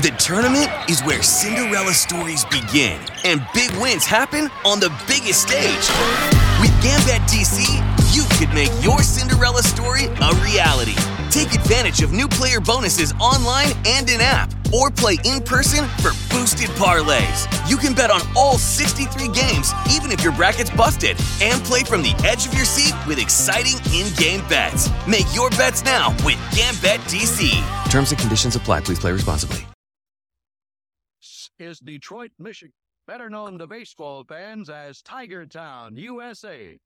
The tournament is where Cinderella stories begin and big wins happen on the biggest stage. With GambetDC, you could make your Cinderella story a reality. Take advantage of new player bonuses online and in app, or play in person for boosted parlays. You can bet on all 63 games, even if your bracket's busted, and play from the edge of your seat with exciting in game bets. Make your bets now with GambetDC. Terms and conditions apply. Please play responsibly. Is Detroit, Michigan, better known to baseball fans as Tiger Town, USA.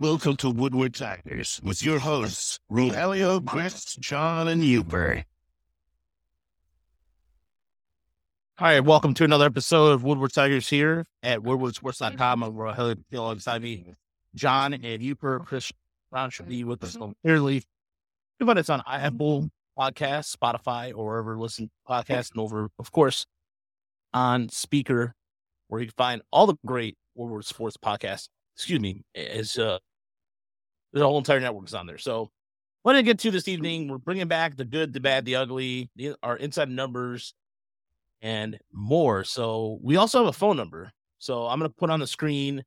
Welcome to Woodward Tigers with your hosts, Rogelio, Chris, John, and Uber. Hi, welcome to another episode of Woodward Tigers here at woodwardsports.com. I'm Rogelio alongside me, John and Uper. Chris Brown should be with us momentarily. But it's on Apple Podcasts, Spotify, or wherever listen to podcasts, and over, of course, on Spreaker, where you can find all the great Woodward Sports podcasts. Excuse me, is uh, the whole entire network is on there. So, what I get to this evening? We're bringing back the good, the bad, the ugly, the, our inside numbers, and more. So, we also have a phone number. So, I'm going to put on the screen,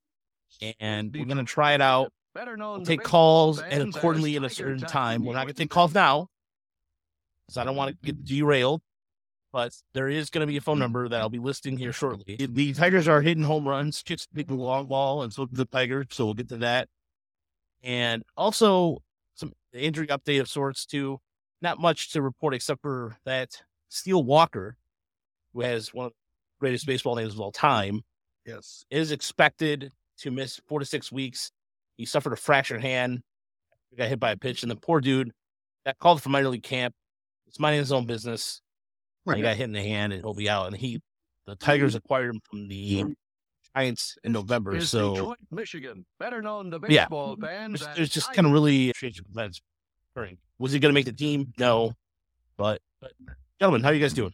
and we're going to try it out. We'll take calls and accordingly at a certain time. We're not going to take calls now because I don't want to get derailed. But there is going to be a phone number that I'll be listing here shortly. The Tigers are hitting home runs, just the long ball, and so the Tigers. So we'll get to that. And also some injury update of sorts too. Not much to report except for that Steele Walker, who has one of the greatest baseball names of all time, Yes. is expected to miss four to six weeks. He suffered a fractured hand, got hit by a pitch, and the poor dude got called from minor league camp. It's minding his own business. and He got hit in the hand, and he'll be out. And he, the Tigers acquired him from the Giants in November. Is So Detroit, Michigan, better known to Yeah. baseball fans there's, as there's just kind of really strange events occurring. Was he going to make the team? No, but, but gentlemen, how are you guys doing?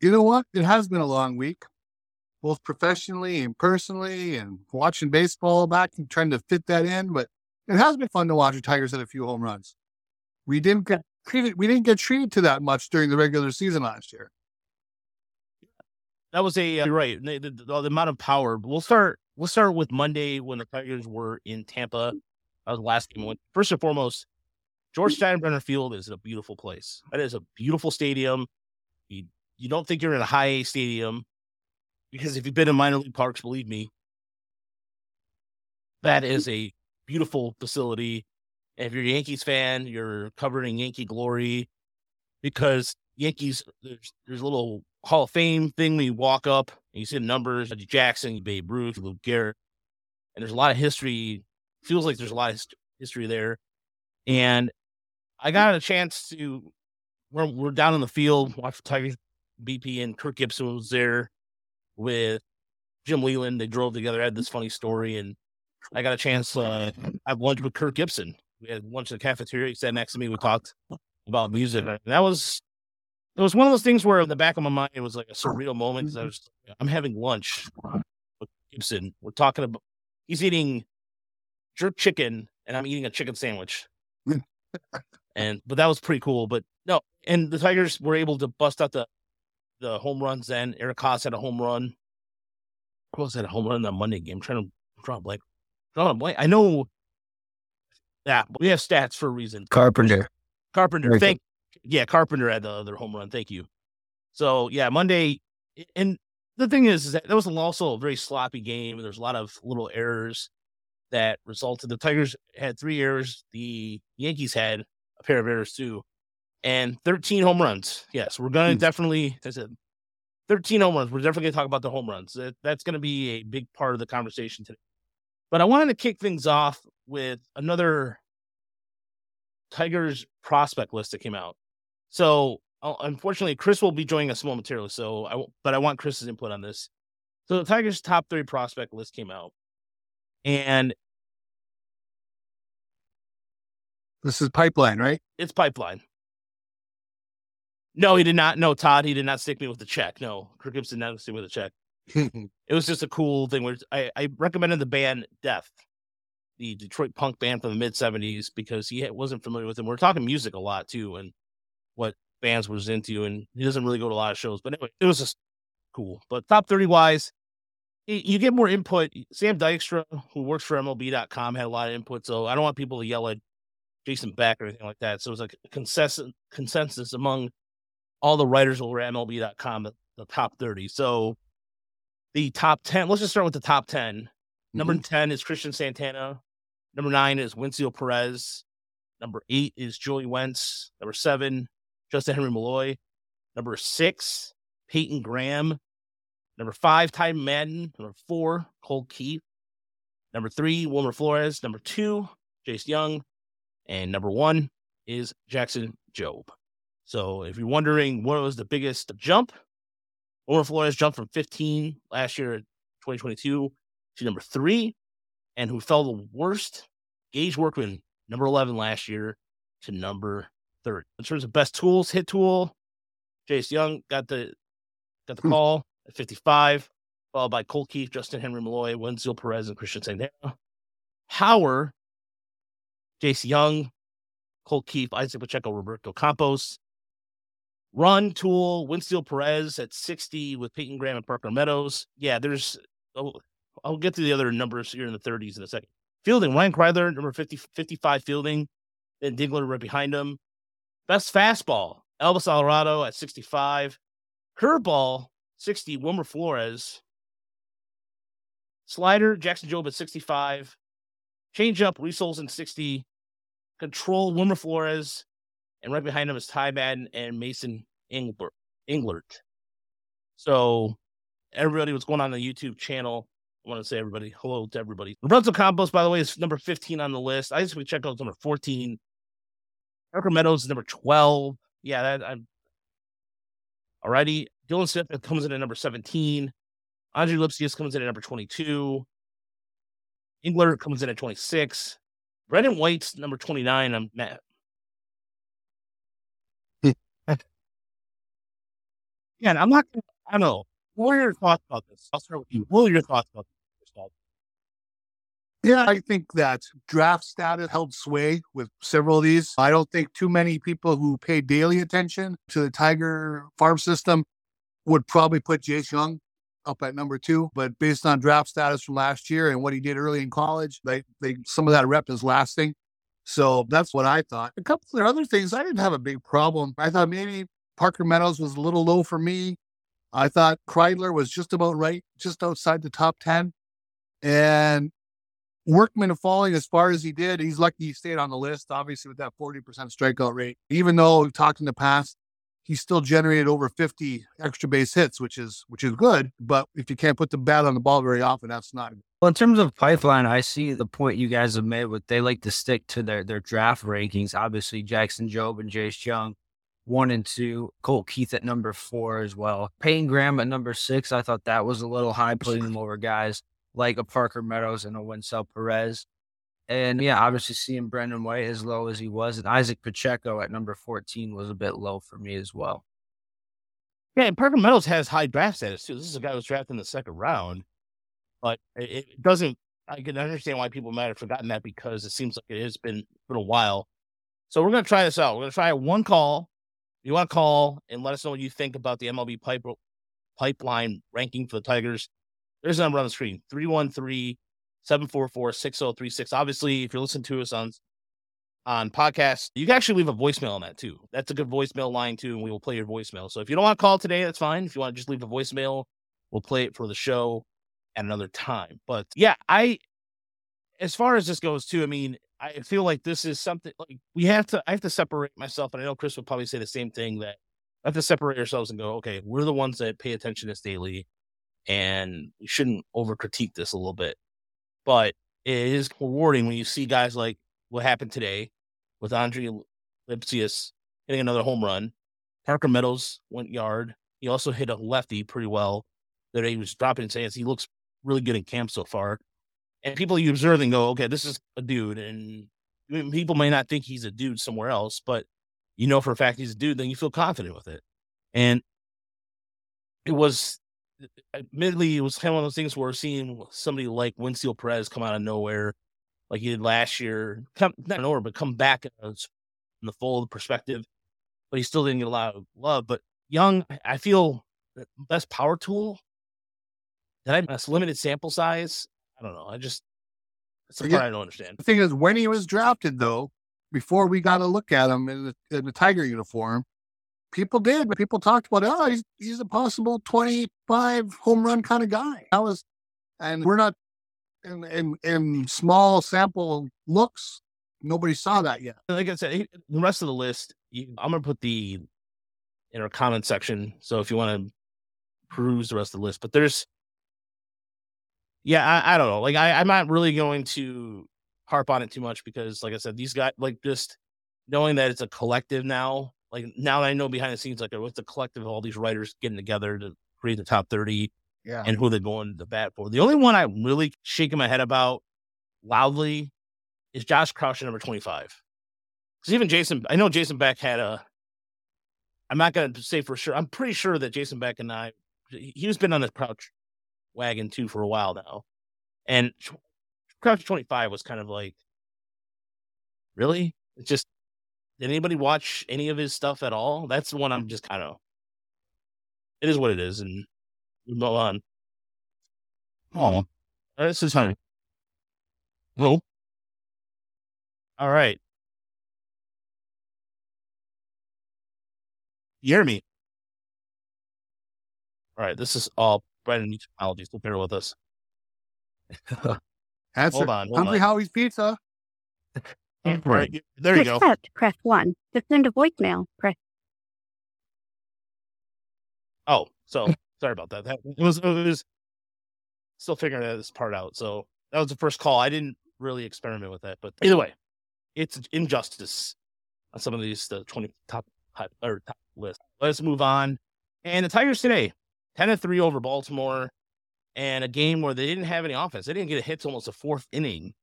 You know what? It has been a long week, both professionally and personally, and watching baseball back and trying to fit that in. But it has been fun to watch the Tigers hit a few home runs. We didn't get treated. We didn't get treated to that much during the regular season last year. That was a uh, right. The, the, the, amount of power. We'll start. We'll start with Monday when the Tigers were in Tampa. That was the last game. First and foremost, George Steinbrenner Field is a beautiful place. That is a beautiful stadium. You don't think you're in a high A stadium because if you've been in minor league parks, believe me, that is a beautiful facility. And if you're a Yankees fan, you're covered in Yankee glory because Yankees, there's there's a little Hall of Fame thing when you walk up and you see the numbers, Jackson, Babe Ruth, Lou Gehrig, and there's a lot of history. Feels like there's a lot of history there. And I got a chance to, we're, we're down in the field, watch the Tigers BP, and Kirk Gibson was there with Jim Leyland. They drove together, had this funny story, and I got a chance to uh, have lunch with Kirk Gibson. We had lunch in the cafeteria. He sat next to me. We talked about music. And that was it was one of those things where in the back of my mind it was like a surreal moment because I was I'm having lunch with Gibson. We're talking about he's eating jerk chicken and I'm eating a chicken sandwich. and but that was pretty cool. But no, and the Tigers were able to bust out the the home runs. Then Eric Haase had a home run. Who else had a home run in that Monday game? I'm trying to draw a blank. Draw a blank. I know. Yeah, but we have stats for a reason. Carpenter. Carpenter, Very good. thank yeah, Carpenter had the other home run. Thank you. So yeah, Monday, and the thing is, is that that was also a very sloppy game. There's a lot of little errors that resulted. The Tigers had three errors. The Yankees had a pair of errors too, and 13 home runs. Yes, we're gonna Hmm. definitely. I said 13 home runs. We're definitely gonna talk about the home runs. That, that's gonna be a big part of the conversation today. But I wanted to kick things off with another Tigers prospect list that came out. So uh, unfortunately, Chris will be joining us momentarily. So I, but I want Chris's input on this. So the Tigers' top three prospect list came out, and This is pipeline, right? it's pipeline. No, he did not. No, Todd, he did not stick me with the check. No, Kirk Gibson did not stick me with a check. it was just a cool thing. Where I, I recommended the band Death, the Detroit punk band from the mid '70s, because he wasn't familiar with them. We are talking music a lot too, and what bands was into, and he doesn't really go to a lot of shows. But anyway, it was just cool. But top 30 wise, you get more input. Sam Dykstra, who works for MLB.com, had a lot of input. So I don't want people to yell at Jason Beck or anything like that. So it was like a consensus consensus among all the writers over at MLB.com, the, the top 30. So the top 10, let's just start with the top 10. Mm-hmm. Number 10 is Christian Santana. Number nine is Wenceel Perez. Number eight is Joey Wentz. Number seven, Justin Henry Malloy. Number six, Peyton Graham. Number five, Ty Madden. Number four, Colt Keith. Number three, Wilmer Flores. Number two, Jace Jung. And number one is Jackson Jobe. So if you're wondering what was the biggest jump, Wilmer Flores jumped from 15 last year, 2022, to number three. And who fell the worst, Gage Workman, number 11 last year, to number 30. In terms of best tools, hit tool, Jace Jung got the got the hmm. call at 55, followed by Colt Keith, Justin Henry Malloy, Wenceel Perez, and Christian Santana. Hauer, Jace Jung, Colt Keith, Isaac Pacheco, Roberto Campos. Run tool, Wenceel Perez at 60 with Peyton Graham and Parker Meadows. Yeah, there's, oh, I'll get to the other numbers here in the 30s in a second. Fielding, Ryan Kreidler, number 50, 55 fielding, then Dingler right behind him. Best fastball, Elvis Alvarado at 65. Curveball, 60, Wilmer Flores. Slider, Jackson Jobe at 65. Changeup, Reese Olson 60. Control, Wilmer Flores. And right behind him is Ty Madden and Mason Englert. So, everybody, what's going on, on the YouTube channel? I want to say everybody, hello to everybody. Roberto Campos, by the way, is number 15 on the list. I just we check out number 14. Parker Meadows is number 12. Yeah, that I'm alrighty. Dylan Smith comes in at number 17. Andre Lipcius comes in at number 22. Englert comes in at 26. Brendan White's number 29. I'm Matt. yeah, and I'm not, I don't know. What are your thoughts about this? I'll start with you. What are your thoughts about this? Yeah, I think that draft status held sway with several of these. I don't think too many people who pay daily attention to the Tiger farm system would probably put Jace Jung up at number two, but based on draft status from last year and what he did early in college, they, they some of that rep is lasting. So that's what I thought. A couple of other things, I didn't have a big problem. I thought maybe Parker Meadows was a little low for me. I thought Kreidler was just about right, just outside the top 10. And Workman falling as far as he did, he's lucky he stayed on the list, obviously, with that 40% strikeout rate. Even though we've talked in the past he still generated over 50 extra base hits, which is which is good. But if you can't put the bat on the ball very often, that's not. good. Well, in terms of pipeline, I see the point you guys have made. With they like to stick to their their draft rankings. Obviously, Jackson Jobe and Jace Jung, one and two. Colt Keith at number four as well. Peyton Graham at number six. I thought that was a little high, putting them over guys like a Parker Meadows and a Wenceel Perez. And yeah, obviously seeing Brendan White as low as he was, and Isaac Pacheco at number 14 was a bit low for me as well. Yeah, and Parker Meadows has high draft status too. This is a guy who was drafted in the second round, but it doesn't. I can understand why people might have forgotten that because it seems like it has been been a while. So we're gonna try this out. We're gonna try one call. You want to call and let us know what you think about the MLB pipe, pipeline ranking for the Tigers. There's a number on the screen 313 744 6036. Obviously, if you're listening to us on on podcast, you can actually leave a voicemail on that too. That's a good voicemail line too, and we will play your voicemail. So if you don't want to call today, that's fine. If you want to just leave a voicemail, we'll play it for the show at another time. But yeah, I as far as this goes too, I mean, I feel like this is something like we have to I have to separate myself, and I know Chris would probably say the same thing that I have to separate ourselves and go, okay, we're the ones that pay attention to this daily, and we shouldn't over critique this a little bit but it is rewarding when you see guys like what happened today with Andre Lipcius hitting another home run. Parker Meadows went yard. He also hit a lefty pretty well that he was dropping his hands. He looks really good in camp so far. And people you observe and go, okay, this is a dude. And people may not think he's a dude somewhere else, but you know for a fact he's a dude, then you feel confident with it. And it was uh, admittedly, it was kind of one of those things where seeing somebody like Wenceel Perez come out of nowhere, like he did last year, come not nowhere, but come back in the full perspective. But he still didn't get a lot of love. But Jung, I feel the best power tool. That I a limited sample size. I don't know. I just that's the part I don't understand. The thing is, when he was drafted, though, before we got a look at him in the, in the Tiger uniform, people did. People talked about, oh, he's he's a possible twenty five home run kind of guy. I was, and we're not in in, in small sample looks. Nobody saw that yet. Like I said, the rest of the list, you, I'm gonna put the in our comment section. So if you want to peruse the rest of the list, but there's, yeah, I, I don't know. Like I, I'm not really going to harp on it too much because, like I said, these guys, like just knowing that it's a collective now. Like now that I know behind the scenes, like what's the collective of all these writers getting together to create the top 30 yeah. and who they're going to bat for. The only one I'm really shaking my head about loudly is Josh Crouch number 25. Because even Jason, I know Jason Beck had a I'm not going to say for sure. I'm pretty sure that Jason Beck and I, he's been on this Crouch wagon too for a while now. And Crouch 25 was kind of like, really? It's just, did anybody watch any of his stuff at all? That's the one I'm just kind of, it is what it is. And move on. Oh, this is honey. Well, all right. You hear me? All right, this is all Brandon new technology, so bear with us. That's hold on. Hold Hungry on. Howie's Pizza. All right, mm-hmm. there to you go. press 1. To send a voicemail, press Oh, so sorry about that. That it was it was still figuring this part out. So that was the first call. I didn't really experiment with that, but either way, it's injustice on some of these the twenty top hot- or top list. Let's move on. And the Tigers today, ten to three over Baltimore, and a game where they didn't have any offense. They didn't get a hit to almost the fourth inning.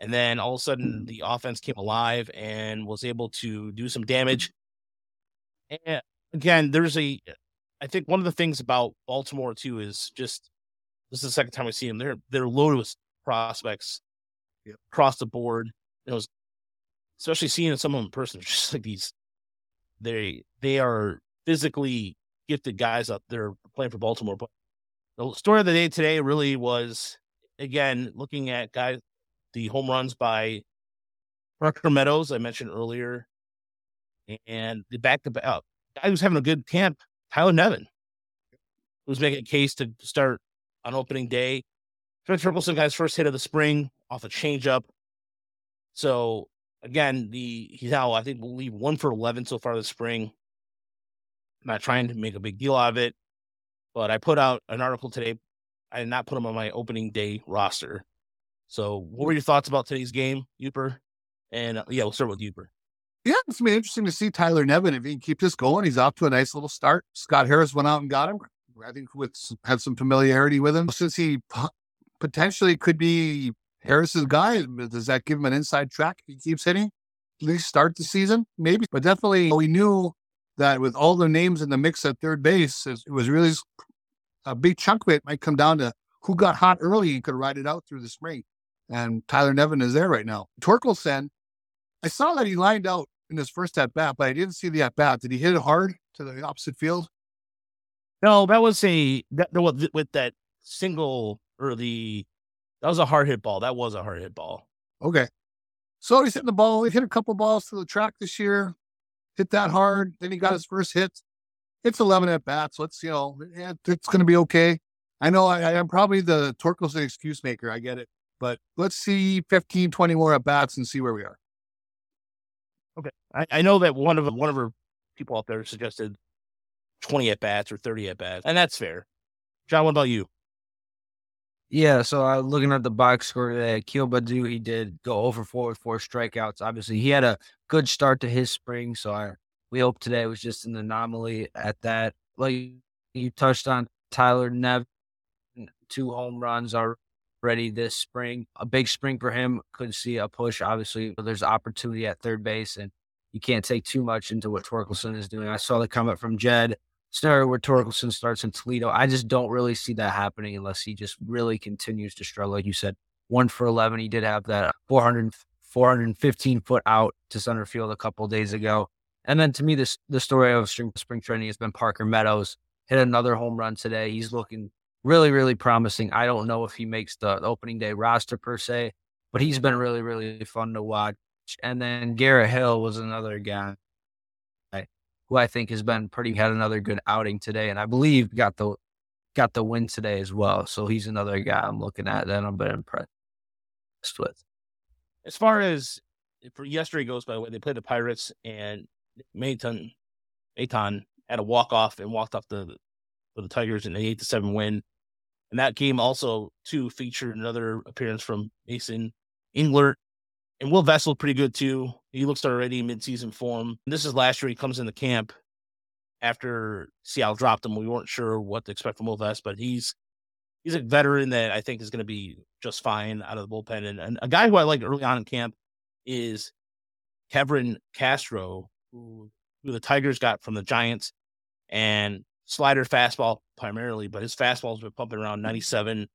And then all of a sudden, mm. the offense came alive and was able to do some damage. And again, there's a I think one of the things about Baltimore too is just this is the second time we see them. They're they're loaded with prospects Yep. across the board. It was especially seeing some of them in person, just like these they they are physically gifted guys out there playing for Baltimore. But the story of the day today really was again looking at guys the home runs by Parker Meadows, I mentioned earlier, and the back to back uh, guy who's having a good camp Tyler Nevin, who's making a case to start on opening day. Trent Torkelson got his first hit of the spring off a changeup. So again, the he's now I think believe one for eleven so far this spring. Not trying to make a big deal out of it, but I put out an article today. I did not put him on my opening day roster. So, what were your thoughts about today's game, Uper? And uh, yeah, we'll start with Uper. Yeah, it's gonna be interesting to see Tyler Nevin if he can keep this going. He's off to a nice little start. Scott Harris went out and got him. I think with had some familiarity with him since he potentially could be Harris's guy. Does that give him an inside track if he keeps hitting? At least start the season, maybe. But definitely, we knew that with all the names in the mix at third base, it was really a big chunk of it might come down to who got hot early and could ride it out through the spring. And Tyler Nevin is there right now. Torkelson, I saw that he lined out in his first at bat, but I didn't see the at bat. Did he hit it hard to the opposite field? No, that was a that with that single or the that was a hard hit ball. That was a hard hit ball. Okay. So he's hitting the ball. He hit a couple balls to the track this year, hit that hard. Then he got his first hit. It's 11 at bats. Let's, you know, it's going to be okay. I know I, I'm probably the Torkelson excuse maker. I get it. But let's see 15, 20 more at bats and see where we are. Okay, I, I know that one of one of our people out there suggested twenty at bats or thirty at bats, and that's fair. John, what about you? Yeah, so I was looking at the box score today. Akil Baddoo, he did go over four with four strikeouts. Obviously, he had a good start to his spring, so I we hope today was just an anomaly at that. Like you touched on, Tyler Nev, two home runs already this spring. A big spring for him. Could see a push. Obviously, but there's opportunity at third base, and you can't take too much into what Torkelson is doing. I saw the comment from Jed scenario where Torkelson starts in Toledo. I just don't really see that happening unless he just really continues to struggle. Like you said, one for 11. He did have that 400, 415 foot out to center field a couple days ago. And then to me, this the story of spring, spring training has been Parker Meadows hit another home run today. He's looking really, really promising. I don't know if he makes the opening day roster per se, but he's been really, really fun to watch. And then Garrett Hill was another guy who I think has been pretty had another good outing today, and I believe got the got the win today as well. So he's another guy I'm looking at that I'm been impressed with. As far as eh, for yesterday goes, by the way, they played the Pirates and Maton Maton had a walk off and walked off the for the Tigers in an eight to seven win. And that game also too featured another appearance from Mason Englert and Will Vessel pretty good too. He looks already midseason form. This is last year. He comes in the camp after Seattle dropped him. We weren't sure what to expect from Will Vest, but he's he's a veteran that I think is going to be just fine out of the bullpen. And, and, a guy who I like early on in camp is Kevin Castro, who, who the Tigers got from the Giants, and slider fastball primarily, but his fastball's been pumping around mm-hmm. 97,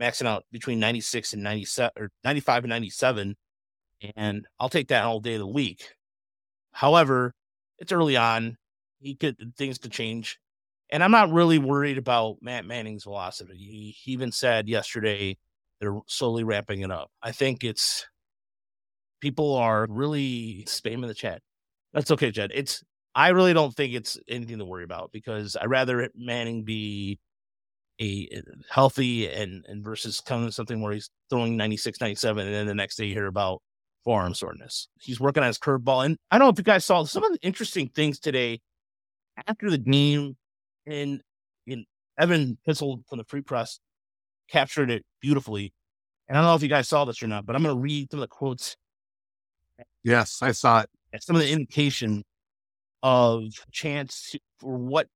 maxing out between 96 and 97 or 95 and 97 and I'll take that all day of the week. However, it's early on. He could things could change. And I'm not really worried about Matt Manning's velocity. He, he even said yesterday they're slowly ramping it up. I think it's people are really spamming the chat. That's okay, Jed. It's I really don't think it's anything to worry about because I'd rather Manning be a healthy and and versus coming to something where he's throwing 96, 97, and then the next day you hear about forearm soreness. He's working on his curveball. And I don't know if you guys saw some of the interesting things today after the game. And, and Evan Petzold from the Free Press captured it beautifully. And I don't know if you guys saw this or not, but I'm going to read some of the quotes. Yes, I saw it. Some of the indication of chance for what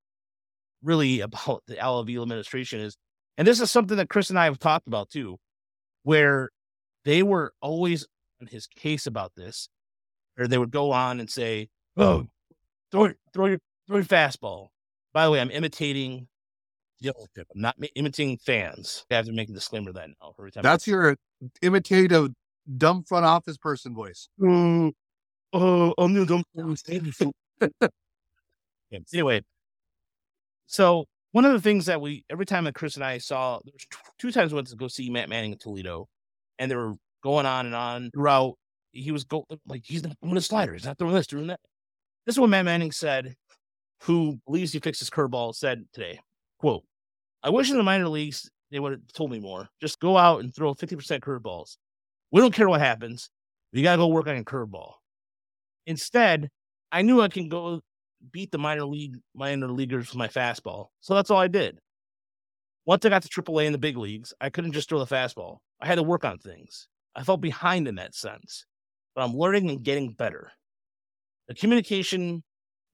really about the Al Avila administration is. And this is something that Chris and I have talked about too, where they were always on his case about this, or they would go on and say, "Oh, throw throw your throw your fastball." By the way, I'm imitating dealership. I'm not imitating fans. I have to make a disclaimer that now every time. That's your imitative dumb front office person voice. Oh, oh, I'm the dumb. anyway, so one of the things that we every time that Chris and I saw, there's two times we went to go see Matt Manning in Toledo, and they were going on and on throughout. He was go like he's not throwing a slider. He's not throwing this, doing that. This is what Matt Manning said, who believes he fixed his curveball, said today. Quote, I wish in the minor leagues they would have told me more. Just go out and throw 50% curveballs. We don't care what happens. You gotta go work on your curveball. Instead, I knew I can go beat the minor league minor leaguers with my fastball. So that's all I did. Once I got to AAA in the big leagues, I couldn't just throw the fastball. I had to work on things. I felt behind in that sense, but I'm learning and getting better. The communication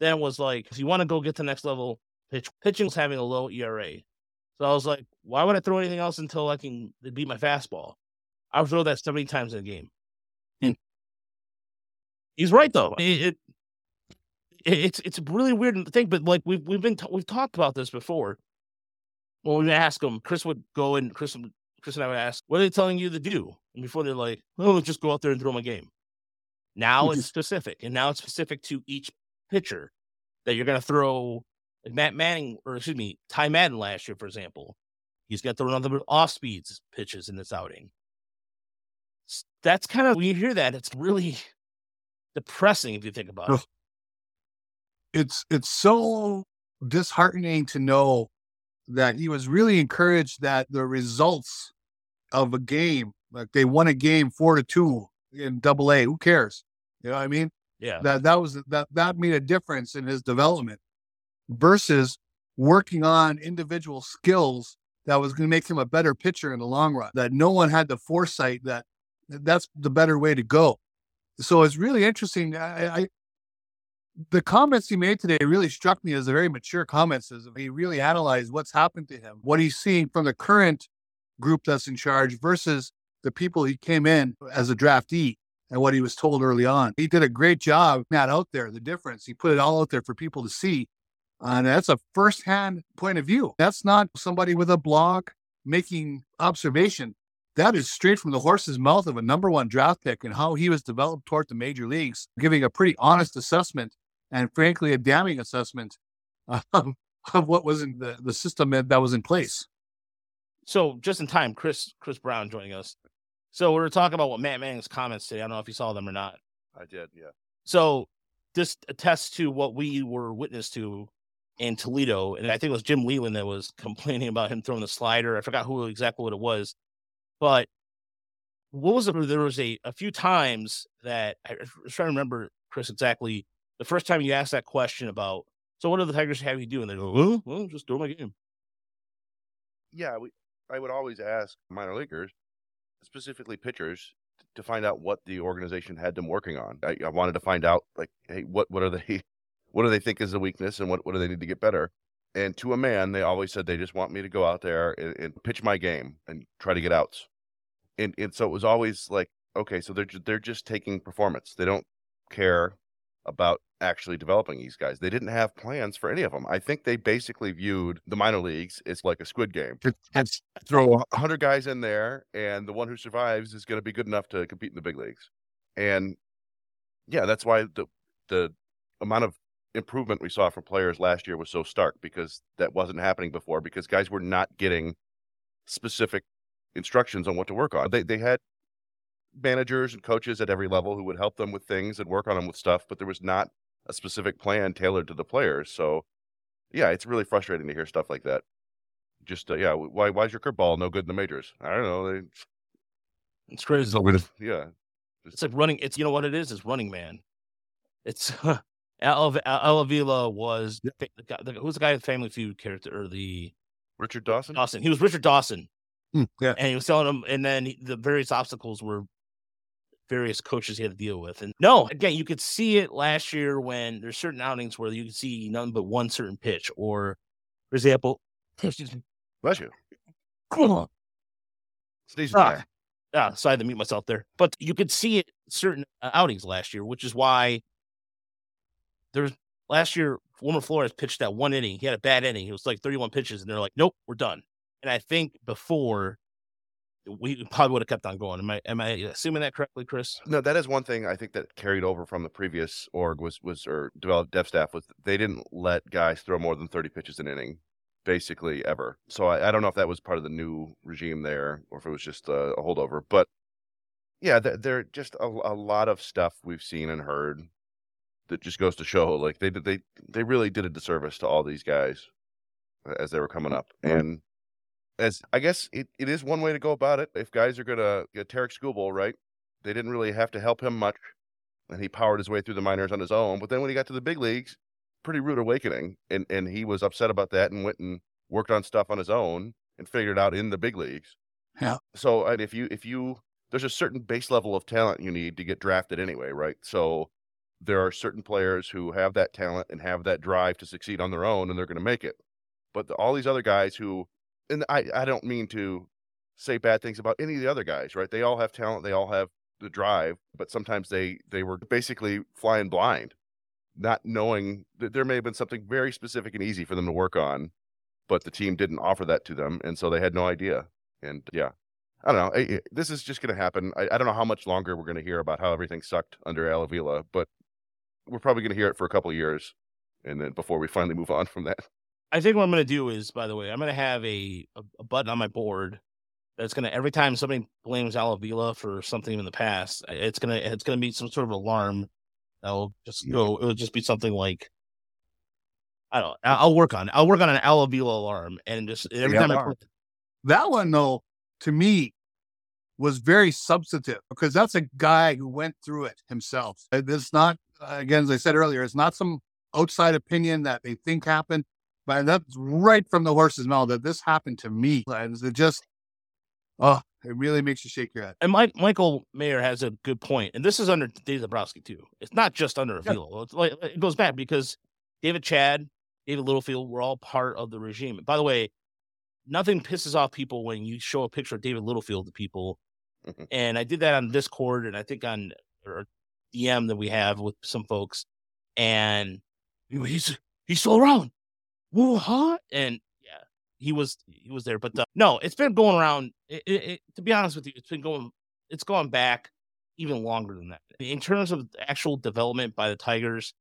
then was like, if you want to go get to the next level, pitch, pitching was having a low ERA. So I was like, why would I throw anything else until I can beat my fastball? I would throw that 70 times in a game. And he's right though. It, it, it's it's a really weird thing, but like we've we've been t- we've talked about this before. When we ask him, Chris would go and Chris Chris and I would ask, "What are they telling you to do?" And before they're like, oh, just go out there and throw my game. Now hmm. it's specific, and now it's specific to each pitcher that you're going to throw. Like Matt Manning, or excuse me, Ty Madden last year, for example, he's got to throw another off speeds pitches in this outing. That's kind of when you hear that, it's really depressing if you think about it. It's it's so disheartening to know that he was really encouraged that the results of a game like they won a game four to two in double A. Who cares? You know what I mean? Yeah. That that was that that made a difference in his development versus working on individual skills that was going to make him a better pitcher in the long run. That no one had the foresight that that's the better way to go. So it's really interesting. I, I the comments he made today really struck me as a very mature comments. As he really analyzed what's happened to him, what he's seeing from the current group that's in charge versus the people he came in as a draftee and what he was told early on. He did a great job, Matt, out there, the difference. He put it all out there for people to see. And that's a firsthand point of view. That's not somebody with a blog making observation. That is straight from the horse's mouth of a number one draft pick and how he was developed toward the major leagues, giving a pretty honest assessment and frankly a damning assessment of, of what was in the, the system that was in place. So just in time, Chris Chris Brown joining us. So we were talking about what Matt Manning's comments today. I don't know if you saw them or not. I did, yeah. So this attests to what we were witness to in Toledo, and I think it was Jim Leyland that was complaining about him throwing the slider. I forgot who exactly what it was, but what was it? There was a a few times that I was trying to remember, Chris, exactly the first time you asked that question about. So what do the Tigers have you do? And they go, well, well, just do my game. Yeah, we, I would always ask minor leaguers, specifically pitchers, to find out what the organization had them working on. I, I wanted to find out, like, hey, what what are they, what do they think is a weakness, and what what do they need to get better? And to a man, they always said they just want me to go out there and, and pitch my game and try to get outs. And and so it was always like, okay, so they're they're just taking performance. They don't care about actually developing these guys. They didn't have plans for any of them. I think they basically viewed the minor leagues as like a squid game. It's Throw 100 guys in there, and the one who survives is going to be good enough to compete in the big leagues. And yeah, that's why the the amount of improvement we saw from players last year was so stark because that wasn't happening before because guys were not getting specific instructions on what to work on. They they had managers and coaches at every level who would help them with things and work on them with stuff, but there was not a specific plan tailored to the players. So, yeah, it's really frustrating to hear stuff like that. Just uh, yeah, why why is your curveball no good in the majors? I don't know. They, It's crazy. yeah, It's like running. It's you know what it is. It's Running Man. It's Al Al Avila was the guy, the, who's the guy with the Family Feud character or the Richard Dawson. Dawson. He was Richard Dawson, Hmm, yeah. and he was telling him. And then he- the various obstacles were various coaches he had to deal with. And no, again, you could see it last year when there's certain outings where you could see none but one certain pitch, or for example, excuse me, Bless you. Sneeze Ah. ah, so I had to mute myself there. But you could see it certain uh, outings last year, which is why there's last year Wilmer Flores pitched that one inning. He had a bad inning. It was like 31 pitches, and they're like, "Nope, we're done." And I think before we probably would have kept on going. Am I am I assuming that correctly, Chris? No, that is one thing I think that carried over from the previous org was was or developed dev staff was they didn't let guys throw more than thirty pitches an inning, basically ever. So I, I don't know if that was part of the new regime there or if it was just a, a holdover. But yeah, there, there just a, a lot of stuff we've seen and heard that just goes to show like they did they they really did a disservice to all these guys as they were coming up and as I guess it, it is one way to go about it. If guys are gonna get Tarek Skubal, right? They didn't really have to help him much, and he powered his way through the minors on his own. But then when he got to the big leagues, pretty rude awakening, and and he was upset about that and went and worked on stuff on his own and figured it out in the big leagues. Yeah. So and if you if you there's a certain base level of talent you need to get drafted anyway, right? So there are certain players who have that talent and have that drive to succeed on their own, and they're going to make it. But the, all these other guys who and I, I don't mean to say bad things about any of the other guys, right? They all have talent, they all have the drive, but sometimes they they were basically flying blind, not knowing that there may have been something very specific and easy for them to work on, but the team didn't offer that to them, and so they had no idea. And yeah, I don't know. I- This is just going to happen. I, I don't know how much longer we're going to hear about how everything sucked under Al Avila, but we're probably going to hear it for a couple years, and then before we finally move on from that. I think what I'm going to do is, by the way, I'm going to have a, a, a button on my board that's going to every time somebody blames Al Avila for something in the past, it's going to it's going to be some sort of alarm that will just go. It'll just be something like I don't. I'll work on. it. I'll work on an Al Avila alarm, and just every Yeah. time I That one, though, to me, was very substantive because that's a guy who went through it himself. It's not, again, as I said earlier, it's not some outside opinion that they think happened, but that's right from the horse's mouth that this happened to me. And it just, oh, it really makes you shake your head. and Mike, Michael Mayer has a good point, and this is under Dave Dombrowski too. It's not just under Yeah. It's like it goes back because David Chadd, David Littlefield were all part of the regime. By the way, nothing pisses off people when you show a picture of David Littlefield to people, Mhm. and I did that on Discord and I think on or DM that we have with some folks, and he's he's still around. Woo huh? And yeah, he was he was there. But uh, no, it's been going around. It, it, it, to be honest with you, it's been going it's going back even longer than that. In terms of actual development by the Tigers,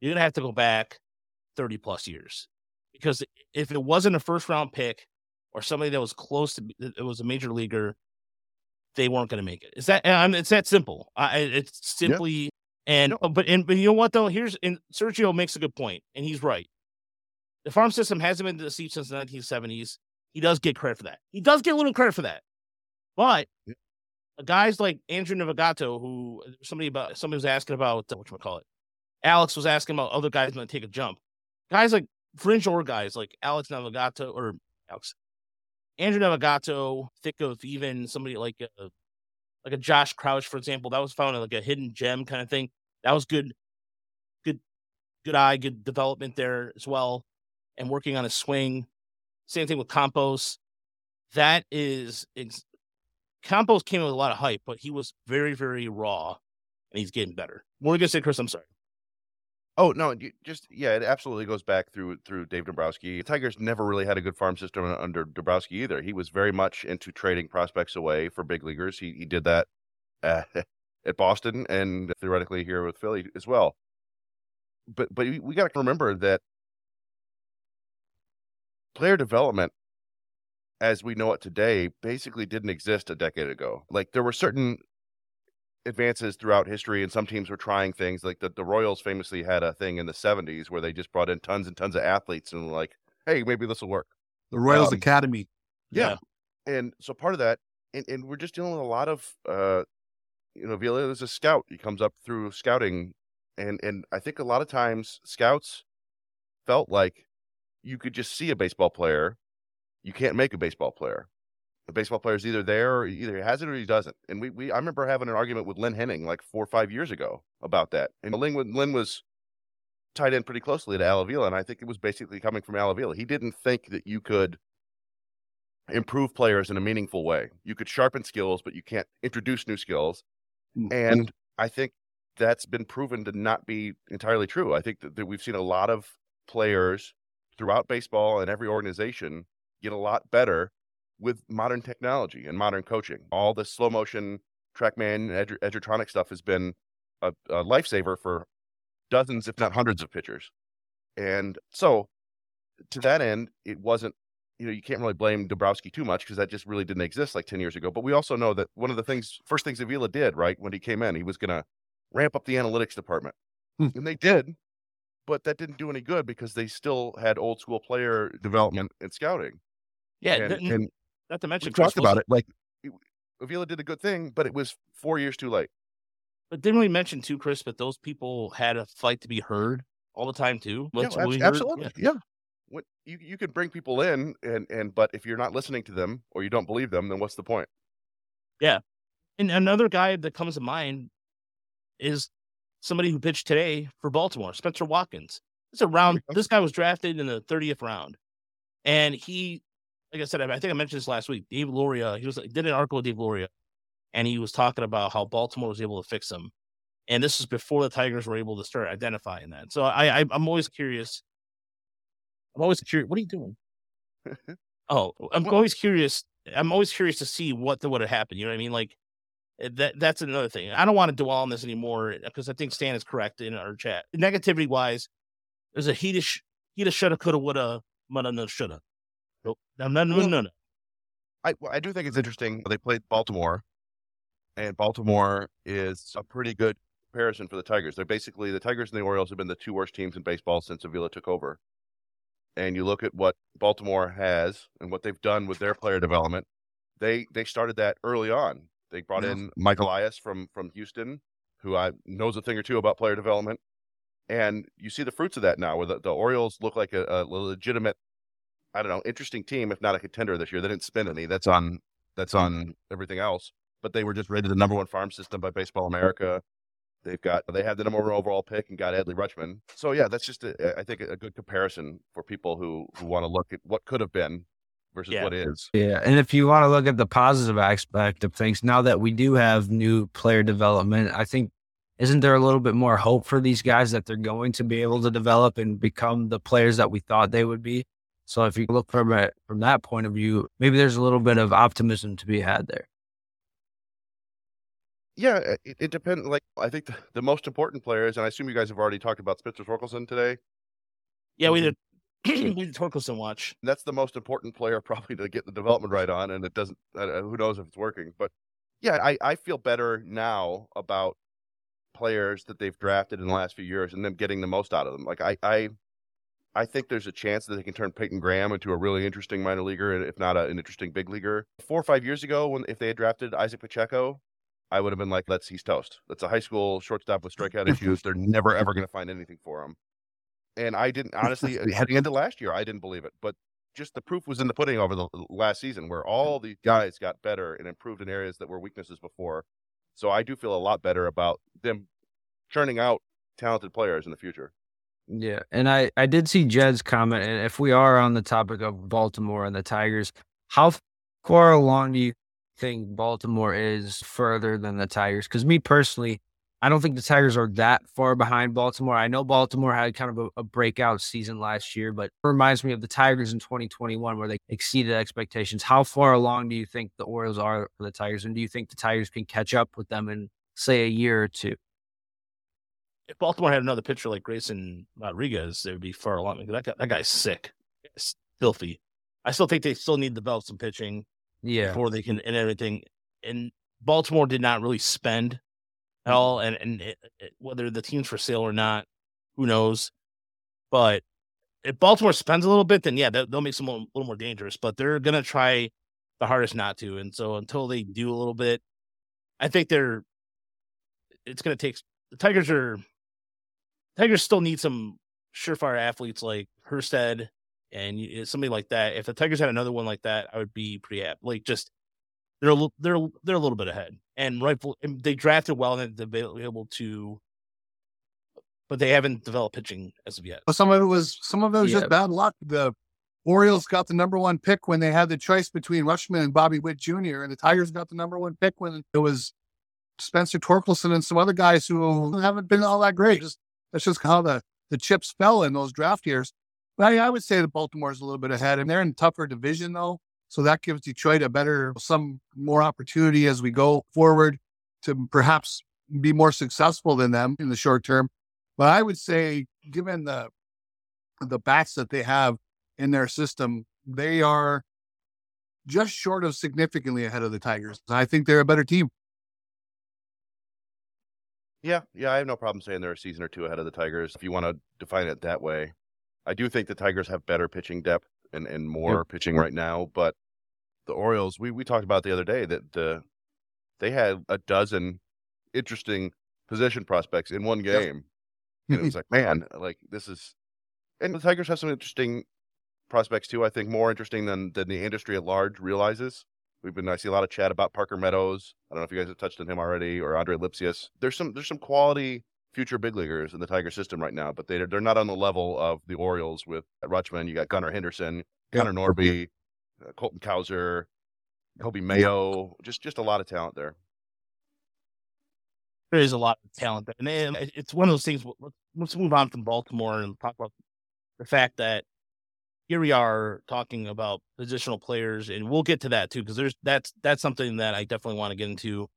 you're gonna have to go back 30 plus years. Because if it wasn't a first round pick or somebody that was close to it was a major leaguer, they weren't going to make it. Is that I mean, it's that simple. I, it's simply yeah. and no. but and but you know what though? Here's and Sergio makes a good point, and he's right. The farm system hasn't been deceived since the 1970s. He does get credit for that. He does get a little credit for that. But yeah. guys like Andrew Navigato, who somebody about somebody was asking about uh, what you call it. Alex was asking about other guys going to take a jump. Guys like fringe or guys like Alex Navigato or Alex Andrew Navigato, think of even somebody like a, like a Josh Crouch, for example. That was found like a hidden gem kind of thing. That was good, good, good eye, good development there as well, and working on his swing. Same thing with Campos. That is, ex- Campos came with a lot of hype, but he was very, very raw, and he's getting better. What were you gonna say, Chris? I'm sorry. Oh no, just yeah, it absolutely goes back through through Dave Dombrowski. The Tigers never really had a good farm system under Dombrowski either. He was very much into trading prospects away for big leaguers. He he did that uh, at Boston and theoretically here with Philly as well. But but we got to remember that player development as we know it today basically didn't exist a decade ago. Like there were certain advances throughout history and some teams were trying things like the, the royals famously had a thing in the 70s where they just brought in tons and tons of athletes and were like hey maybe this will work the royals um, academy yeah. yeah. and so part of that and, and we're just dealing with a lot of uh you know Vila is a scout he comes up through scouting and and i think a lot of times scouts felt like you could just see a baseball player you can't make a baseball player the baseball player is either there or either he has it or he doesn't. And we, we I remember having an argument with Lynn Henning like four or five years ago about that. And Lynn, Lynn was tied in pretty closely to Al Avila, and I think it was basically coming from Al Avila. He didn't think that you could improve players in a meaningful way. You could sharpen skills, but you can't introduce new skills. Mm, and I think that's been proven to not be entirely true. I think that, that we've seen a lot of players throughout baseball and every organization get a lot better with modern technology and modern coaching. All the slow motion TrackMan and Edgertronic stuff has been a, a lifesaver for dozens, if not hundreds, of pitchers. And so, to that end, it wasn't. You know, you can't really blame Dombrowski too much because that just really didn't exist like ten years ago. But we also know that one of the things, first things Avila did, right, when he came in, he was going to ramp up the analytics department, hmm. and they did. But that didn't do any good because they still had old school player development and scouting. Yeah, and, and not to mention, talked about it. Like Avila did a good thing, but it was four years too late. But didn't we mention too, Chris? But those people had a fight to be heard all the time too. Yeah, absolutely. Yeah. yeah. What, you you can bring people in, and and but if you're not listening to them or you don't believe them, then what's the point? Yeah. And another guy that comes to mind is somebody who pitched today for Baltimore, Spencer Watkins. It's a round. This guy was drafted in the 30th round, and he like I said, I, think I mentioned this last week. Dave Loria, he was did an article with Dave Loria, and he was talking about how Baltimore was able to fix him. And this is before the Tigers were able to start identifying that. So I, I I'm always curious. I'm always curious. What are you doing? oh, I'm always curious. I'm always curious to see what would have happened. You know what I mean? Like Eh, that. That's another thing. I don't want to dwell on this anymore because I think Stan is correct in our chat. Negativity wise, there's a he'da, he'da, shoulda, coulda, woulda, woulda, shoulda. Nope. No, no, no, no, no. I well, I do think it's interesting. They played Baltimore, and Baltimore is a pretty good comparison for the Tigers. They're basically the Tigers and the Orioles have been the two worst teams in baseball since Avila took over. And you look at what Baltimore has and what they've done with their player development. They they started that early on. They brought yeah. in Michael Elias from from Houston, who I knows a thing or two about player development. And you see the fruits of that now, where the, the Orioles look like a, a legitimate I don't know, interesting team, if not a contender this year. They didn't spend any. That's on that's on everything else. But they were just rated the number one farm system by Baseball America. They've got they had the number one overall pick and got Adley Rutschman. So yeah, that's just a, I think a good comparison for people who who want to look at what could have been versus yeah. what is. Yeah, and if you want to look at the positive aspect of things, now that we do have new player development, I think isn't there a little bit more hope for these guys that they're going to be able to develop and become the players that we thought they would be? So if you look from it from that point of view, maybe there's a little bit of optimism to be had there. Yeah, uh, it, it depends. Like, I think the, the most important players, and I assume you guys have already talked about Spencer Torkelson today. Yeah, we did. We Torkelson watch. That's the most important player probably to get the development right on, and it doesn't. Uh, who knows if it's working? But yeah, I, I feel better now about players that they've drafted in the last few years and them getting the most out of them. Like I, I, I think there's a chance that they can turn Peyton Graham into a really interesting minor leaguer, if not a, an interesting big leaguer. Four or five years ago, when if they had drafted Izaac Pacheco, I would have been like, "Let's he's toast." That's a high school shortstop with strikeout issues. They're never ever going to find anything for him. And I didn't honestly uh, heading into last year, I didn't believe it, but just the proof was in the pudding over the last season, where all these guys got better and improved in areas that were weaknesses before. So I do feel a lot better about them churning out talented players in the future. Yeah, and I I did see Jed's comment, and if we are on the topic of Baltimore and the Tigers, how far along do you think Baltimore is further than the Tigers? Because me personally, I don't think the Tigers are that far behind Baltimore. I know Baltimore had kind of a, a, breakout season last year, but it reminds me of the Tigers in 2021 where they exceeded expectations. How far along do you think the Orioles are for the Tigers? And do you think the Tigers can catch up with them in, say, a year or two? If Baltimore had another pitcher like Grayson Rodriguez, they would be far along. That, guy, that guy's sick, it's filthy. I still think they still need to develop some pitching yeah. before they can and everything. And Baltimore did not really spend hell, and and it, it, whether the team's for sale or not, who knows? But if Baltimore spends a little bit, then yeah, they'll, they'll make some a little more dangerous. But they're gonna try the hardest not to, and so until they do a little bit, I think they're. It's gonna take the Tigers are. Tigers still need some surefire athletes like Herstead and somebody like that. If the Tigers had another one like that, I would be pretty happy. Like just they're a little, they're they're a little bit ahead, and rightful and they drafted well and they've been able to, but they haven't developed pitching as of yet. Well, some of it was some of it was yeah. just bad luck. The Orioles got the number one pick when they had the choice between Rutschman and Bobby Witt Jr., and the Tigers got the number one pick when it was Spencer Torkelson and some other guys who haven't been all that great. Just that's just how the the chips fell in those draft years. But I, I would say that Baltimore's a little bit ahead, and they're in tougher division though. So that gives Detroit a better, some more opportunity as we go forward to perhaps be more successful than them in the short term. But I would say, given the the bats that they have in their system, they are just short of significantly ahead of the Tigers. I think they're a better team. Yeah, yeah, I have no problem saying they're a season or two ahead of the Tigers if you want to define it that way. I do think the Tigers have better pitching depth and, and more yep. pitching right now. But the Orioles, we, we talked about the other day that the they had a dozen interesting position prospects in one game. Yep. and it was like, man, like this is and the Tigers have some interesting prospects too. I think more interesting than than the industry at large realizes. We've been I see a lot of chat about Parker Meadows. I don't know if you guys have touched on him already or Andre Lipcius. There's some there's some quality future big leaguers in the Tiger system right now, but they're they're not on the level of the Orioles with Rutschman. You got Gunnar Henderson, Connor Norby, uh, Colton Cowser, Coby Mayo. Just just a lot of talent there. There is a lot of talent there, and it's one of those things. Let's move on from Baltimore and talk about the fact that here we are talking about positional players, and we'll get to that too because there's that's that's something that I definitely want to get into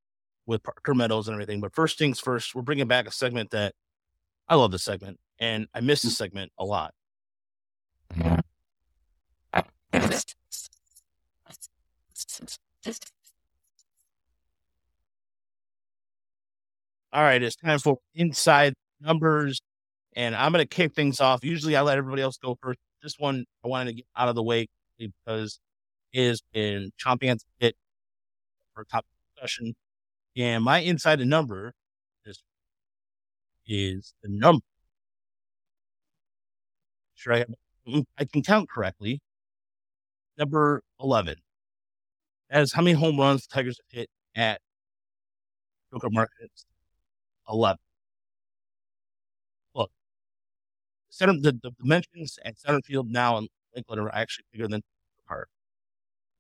with Parker Meadows and everything. But first things first, we're bringing back a segment that I love this segment and I miss this mm. segment a lot. All right, it's time for inside numbers, and I'm going to kick things off. Usually, I let everybody else go first. This one, I wanted to get out of the way because it is in chomping at for top discussion. And my inside of number is, is the number. Sure, I, mm, I can count correctly. Number 11. That is how many home runs the Tigers hit at Joker Marchant's. 11. Look, center, the, the dimensions at center field now in Lakeland are actually bigger than the park.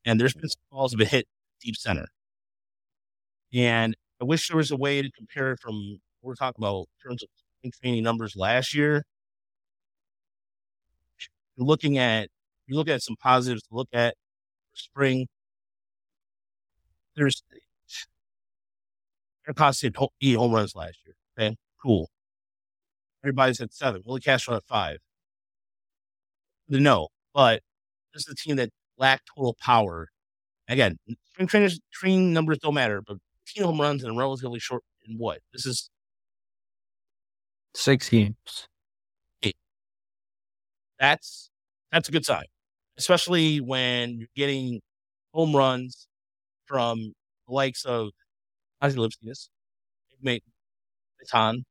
And there's been some balls that have hit deep center. And I wish there was a way to compare it from we're talking about in terms of training numbers last year. You're looking at you look at some positives to look at for spring. There's Eric Costa hit eight home runs last year. Okay, cool. Everybody's at seven. Willi Castro at five. No, but this is a team that lacked total power. Again, spring training numbers don't matter, but 15 home runs in a relatively short in what? This is Six games. Eight. that's that's a good sign, especially when you're getting home runs from the likes of Ozzy Lipskiness, mate, Baton,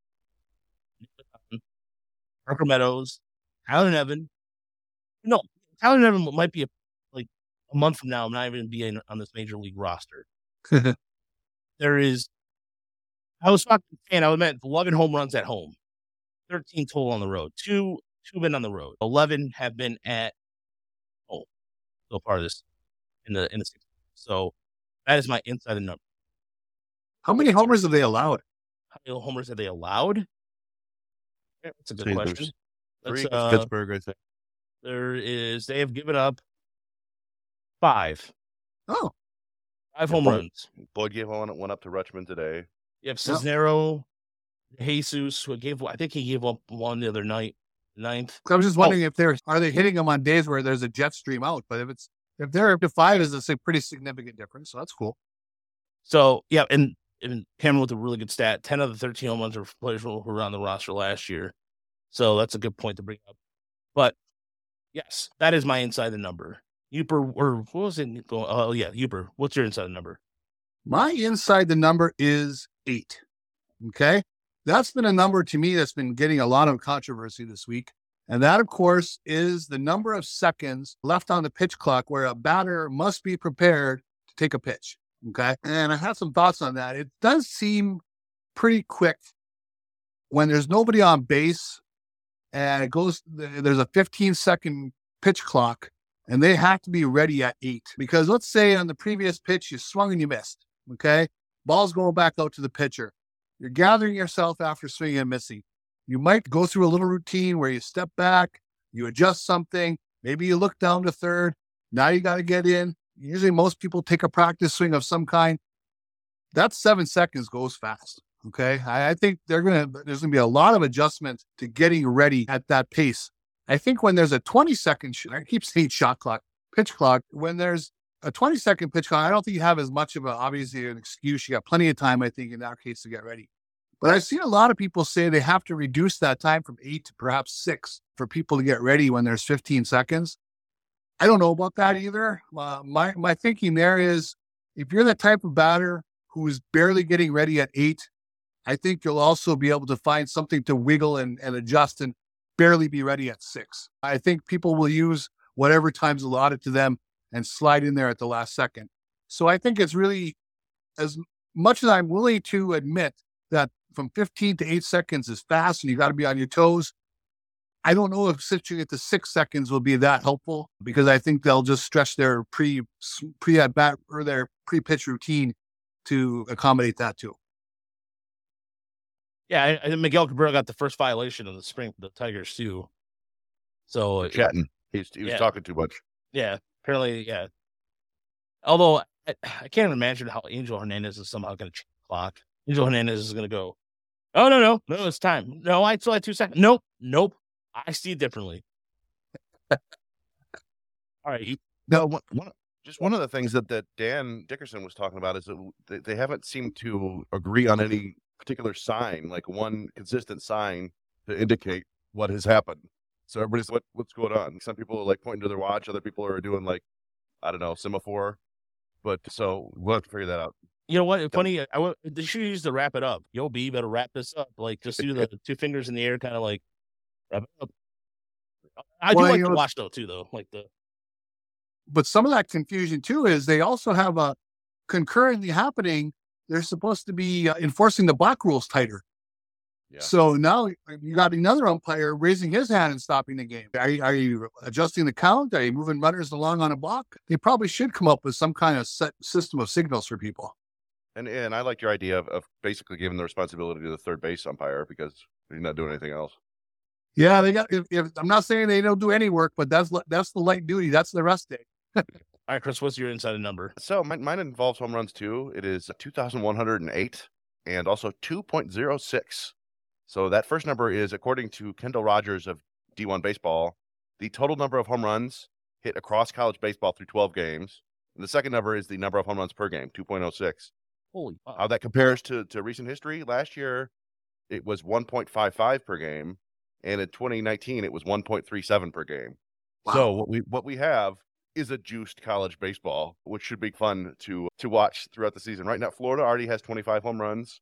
Parker Meadows, Tyler Nevin. No, Tyler Nevin might be a, like a month from now. I'm not even be in, on this major league roster. there is. I was fucking fan. I was meant 11 home runs at home, 13 total on the road. Two two been on the road. 11 have been at home so far this in the in the six. So that is my inside number. How many homers have they allowed? How many homers have they allowed? Yeah, That's a good Three. question. Three. Uh, Pittsburgh, I think. there is they have given up five Oh, five Yeah, home Boyd- runs. Boyd gave one, one up to Richmond today. You have Yeah. Cisnero, Jesus, who gave I think he gave up one the other night, ninth. I was just oh. wondering if they're are they hitting them on days where there's a jet stream out? But if it's if they're up to five, is a pretty significant difference. So that's cool. So yeah, and and Cameron with a really good stat. Ten of the thirteen home runs are for players who were on the roster last year. So that's a good point to bring up. But yes, that is my inside the number. Uper or what was it? Oh yeah, Uper. What's your inside number? My inside the number is eight. Okay. That's been a number to me that's been getting a lot of controversy this week. And that, of course, is the number of seconds left on the pitch clock where a batter must be prepared to take a pitch. Okay. And I have some thoughts on that. It does seem pretty quick when there's nobody on base and it goes, there's a 15 second pitch clock and they have to be ready at eight. Because let's say on the previous pitch, you swung and you missed. Okay. Ball's going back out to the pitcher. You're gathering yourself after swinging and missing. You might go through a little routine where you step back, you adjust something, maybe you look down to third. Now you got to get in. Usually, most people take a practice swing of some kind. That seven seconds goes fast. Okay. I, I think they're to, there's going to be a lot of adjustment to getting ready at that pace. I think when there's a 20 second, sh- I keep saying shot clock, pitch clock, when there's a 20 second pitch clock, I don't think you have as much of a, obviously an excuse. You got plenty of time, I think, in that case to get ready. But I've seen a lot of people say they have to reduce that time from eight to perhaps six for people to get ready when there's 15 seconds. I don't know about that either. Uh, my, my thinking there is if you're the type of batter who is barely getting ready at eight, I think you'll also be able to find something to wiggle and, and adjust and barely be ready at six. I think people will use whatever time's allotted to them and slide in there at the last second. So I think it's really as much as I'm willing to admit that from 15 to eight seconds is fast and you got to be on your toes. I don't know if switching it to six seconds will be that helpful because I think they'll just stretch their pre pre at bat or their pre pitch routine to accommodate that too. Yeah, I Miguel Cabrera got the first violation of the spring for the Tigers too. So Chatting. He's, he was Yeah. talking too much. yeah, apparently yeah. Although I, I can't imagine how Angel Hernandez is somehow going to change the clock. Angel Hernandez is going to go. Oh no no no! It's time. No, I still had two seconds. Nope nope. I see it differently. All right, you, No, one, one, just one of the things that, that Dan Dickerson was talking about is that they, they haven't seemed to agree on any particular sign, like one consistent sign to indicate what has happened. So everybody's what what's going on. Some people are like pointing to their watch, other people are doing like I don't know semaphore. But so we'll have to figure that out. you know what? Funny. I wa- they should use to wrap it up. Yo, B, better wrap this up. Like just do the two fingers in the air, kind of like wrap it up. I do Well, like you to know- watch though too, though. Like the But some of that confusion too is they also have a concurrently happening. They're supposed to be uh, enforcing the block rules tighter. Yeah. So now you got another umpire raising his hand and stopping the game. Are you, are you adjusting the count? Are you moving runners along on a block? They probably should come up with some kind of set system of signals for people. And and I like your idea of, of basically giving the responsibility to the third base umpire because he's not doing anything else. Yeah, they got. If, if I'm not saying they don't do any work, but that's that's the light duty. That's the rest day. All right, Chris, what's your inside number? So mine, mine involves home runs too. It is 2,108 and also 2.06. So that first number is, according to Kendall Rogers of D1 Baseball, the total number of home runs hit across college baseball through 12 games. And the second number is the number of home runs per game, 2.06. Holy How that compares to, to recent history, last year it was 1.55 per game, and in 2019 it was 1.37 per game. So what we what we have is a juiced college baseball, which should be fun to to watch throughout the season. Right now, Florida already has 25 home runs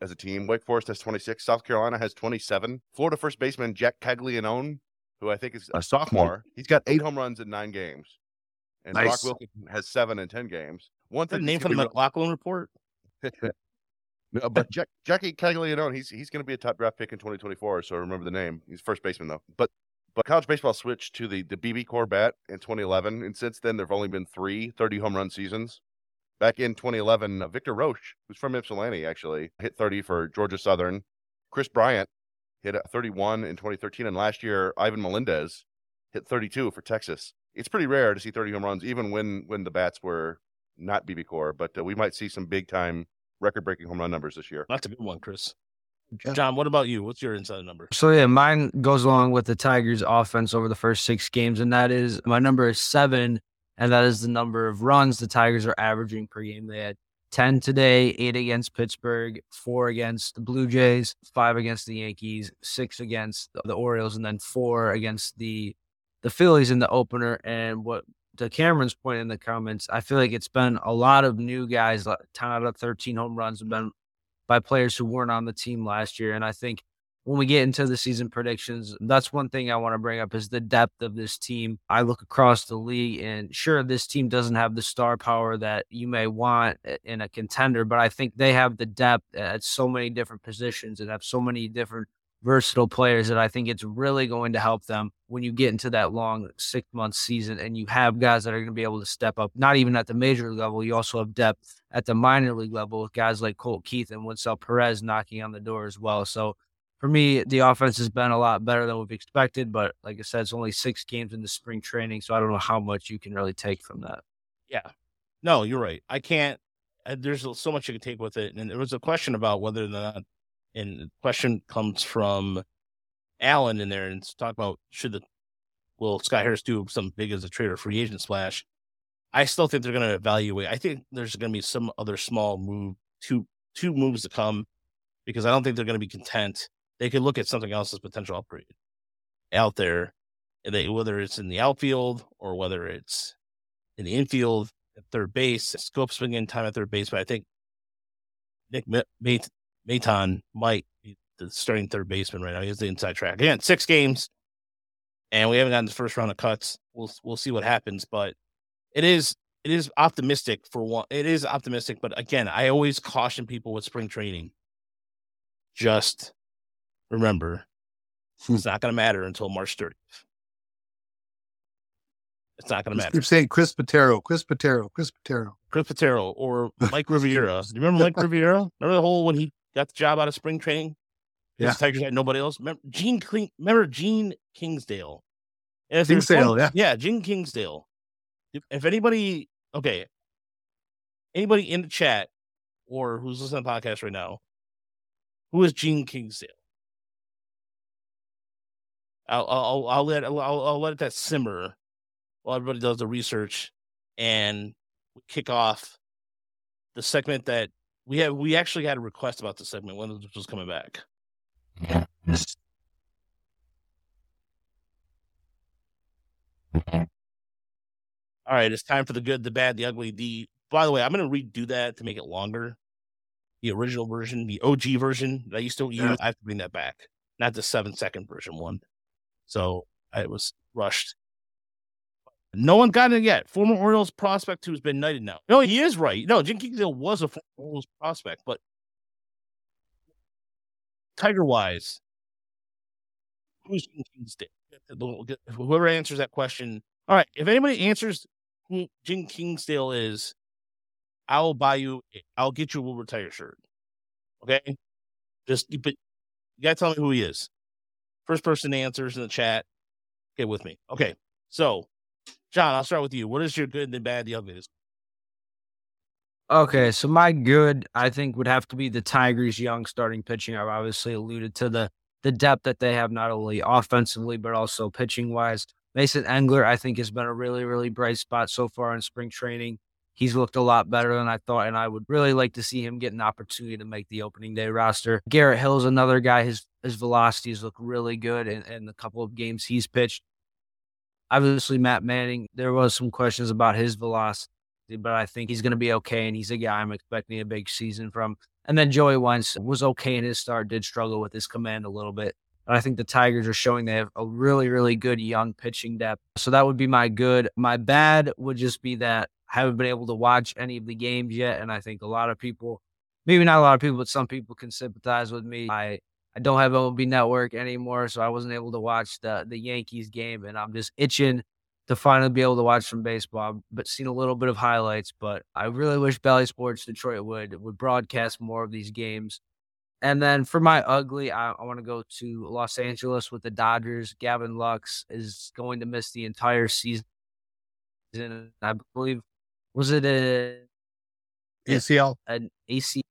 as a team. Wake Forest has 26. South Carolina has 27. Florida first baseman Jack Caglianone, who I think is a sophomore, he's got eight home runs in nine games. And Brock Nice. Wilkinson has seven in ten games. One thing name that's from the gonna McLaughlin report? No, but Jack, Jackie Caglianone, he's he's going to be a top draft pick in 2024. So remember the name. He's first baseman though. But but college baseball switched to the the BBCOR bat in 2011, and since then there've only been three 30 home run seasons. Back in 2011, uh, Victor Roache, who's from Ypsilanti, actually hit 30 for Georgia Southern. Kris Bryant hit 31 in 2013, and last year Ivan Melendez hit 32 for Texas. It's pretty rare to see 30 home runs, even when when the bats were not BBCOR. But uh, we might see some big time record breaking home run numbers this year. That's a good one, Chris. Yeah. John, what about you? What's your inside number? So yeah, mine goes along with the Tigers' offense over the first six games, and that is my number is seven, and that is the number of runs the Tigers are averaging per game. They had ten today, eight against Pittsburgh, four against the Blue Jays, five against the Yankees, six against the Orioles, and then four against the the Phillies in the opener. And what to Cameron's point in the comments, I feel like it's been a lot of new guys. like Ten out of thirteen home runs have been by players who weren't on the team last year, and I think when we get into the season predictions, that's one thing I want to bring up is the depth of this team. I look across the league and sure this team doesn't have the star power that you may want in a contender, but I think they have the depth at so many different positions and have so many different versatile players that I think it's really going to help them when you get into that long six month season and you have guys that are going to be able to step up, not even at the major level. You also have depth at the minor league level with guys like Colt Keith and Wenceel Perez knocking on the door as well. So for me, the offense has been a lot better than we've expected. But like I said, it's only six games in the spring training, so I don't know how much you can really take from that. Yeah. No, you're right. I can't. uh, There's so much you can take with it. And there was a question about whether or not, and the question comes from Alan in there and talk about should the, will Scott Harris do something big as a trade or free agent splash? I still think they're going to evaluate. I think there's going to be some other small move, two, two moves to come because I don't think they're going to be content. They could look at something else as potential upgrade out there, and they, whether it's in the outfield or whether it's in the infield at third base. Scope swinging time at third base, but I think Nick Maton might be the starting third baseman right now. He has the inside track. Again, six games, and we haven't gotten the first round of cuts. We'll we'll see what happens, but it is it is optimistic for one. It is optimistic, but again, I always caution people with spring training. Just remember, hmm. it's not going to matter until March 30th. It's not going to matter. keep saying Chris Pittaro, Chris Pittaro, Chris Pittaro. Chris Pittaro or Mike Riviera. Do you remember Mike Riviera? Remember the whole when he got the job out of spring training? Yeah. Tigers had nobody else. Remember Gene King, remember Gene Kingsale? And Kingsale, yeah. Yeah, Gene Kingsale. If, if anybody okay, anybody in the chat or who's listening to the podcast right now, who is Gene Kingsale? I'll I'll I'll let I'll, I'll let that simmer while everybody does the research and we kick off the segment that we have. We actually had a request about the segment when this was coming back. All right, it's time for the good, the bad, the ugly. The by the way, I'm going to redo that to make it longer. The original version, the OG version that I used to use. I have to bring that back, not the seven second version one. So I was rushed. No one got it yet. Former Orioles prospect who's been knighted now. No, he is right. No, Jim Kingsale was a former Orioles prospect, but Tiger wise, who's Jim Kingsale? Whoever answers that question. All right. If anybody answers who Jim Kingsale is, I will buy you. I'll get you a Woodward Tiger shirt. Okay, just but you gotta tell me who he is. First person answers in the chat. Get with me. Okay, so John, I'll start with you. What is your good, and the bad, the ugly? Okay, so my good, I think, would have to be the Tigers' young starting pitching. I've obviously alluded to the the depth that they have, not only offensively but also pitching wise. Mason Englert, I think, has been a really, really bright spot so far in spring training. He's looked a lot better than I thought, and I would really like to see him get an opportunity to make the opening day roster. Garrett Hill's another guy. His his velocities look really good in, in the couple of games he's pitched. Obviously, Matt Manning, there was some questions about his velocity, but I think he's going to be okay, and he's a guy I'm expecting a big season from. And then Joey Wentz was okay in his start, did struggle with his command a little bit. But I think the Tigers are showing they have a really, really good young pitching depth. So that would be my good. My bad would just be that I haven't been able to watch any of the games yet. And I think a lot of people, maybe not a lot of people, but some people can sympathize with me. I I don't have MLB Network anymore, so I wasn't able to watch the the Yankees game, and I'm just itching to finally be able to watch some baseball. But seen a little bit of highlights, but I really wish Bally Sports Detroit would would broadcast more of these games. And then for my ugly, I, I want to go to Los Angeles with the Dodgers. Gavin Lux is going to miss the entire season. I believe was it a ACL? An ACL.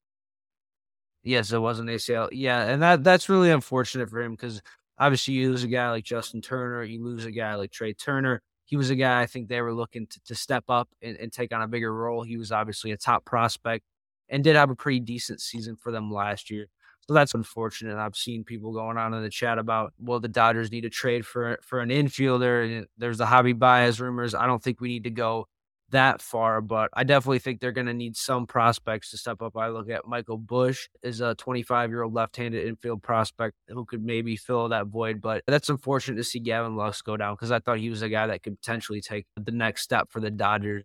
Yes, it was an ACL. Yeah, and that that's really unfortunate for him because obviously you lose a guy like Justin Turner, you lose a guy like Trea Turner. He was a guy I think they were looking to, to step up and, and take on a bigger role. He was obviously a top prospect and did have a pretty decent season for them last year. So that's unfortunate. I've seen people going on in the chat about, well, the Dodgers need to trade for for an infielder. There's the Javy Baez rumors. I don't think we need to go that far, but I definitely think they're going to need some prospects to step up. I look at Michael Busch is a 25 year old left handed infield prospect who could maybe fill that void, but that's unfortunate to see Gavin Lux go down because I thought he was a guy that could potentially take the next step for the Dodgers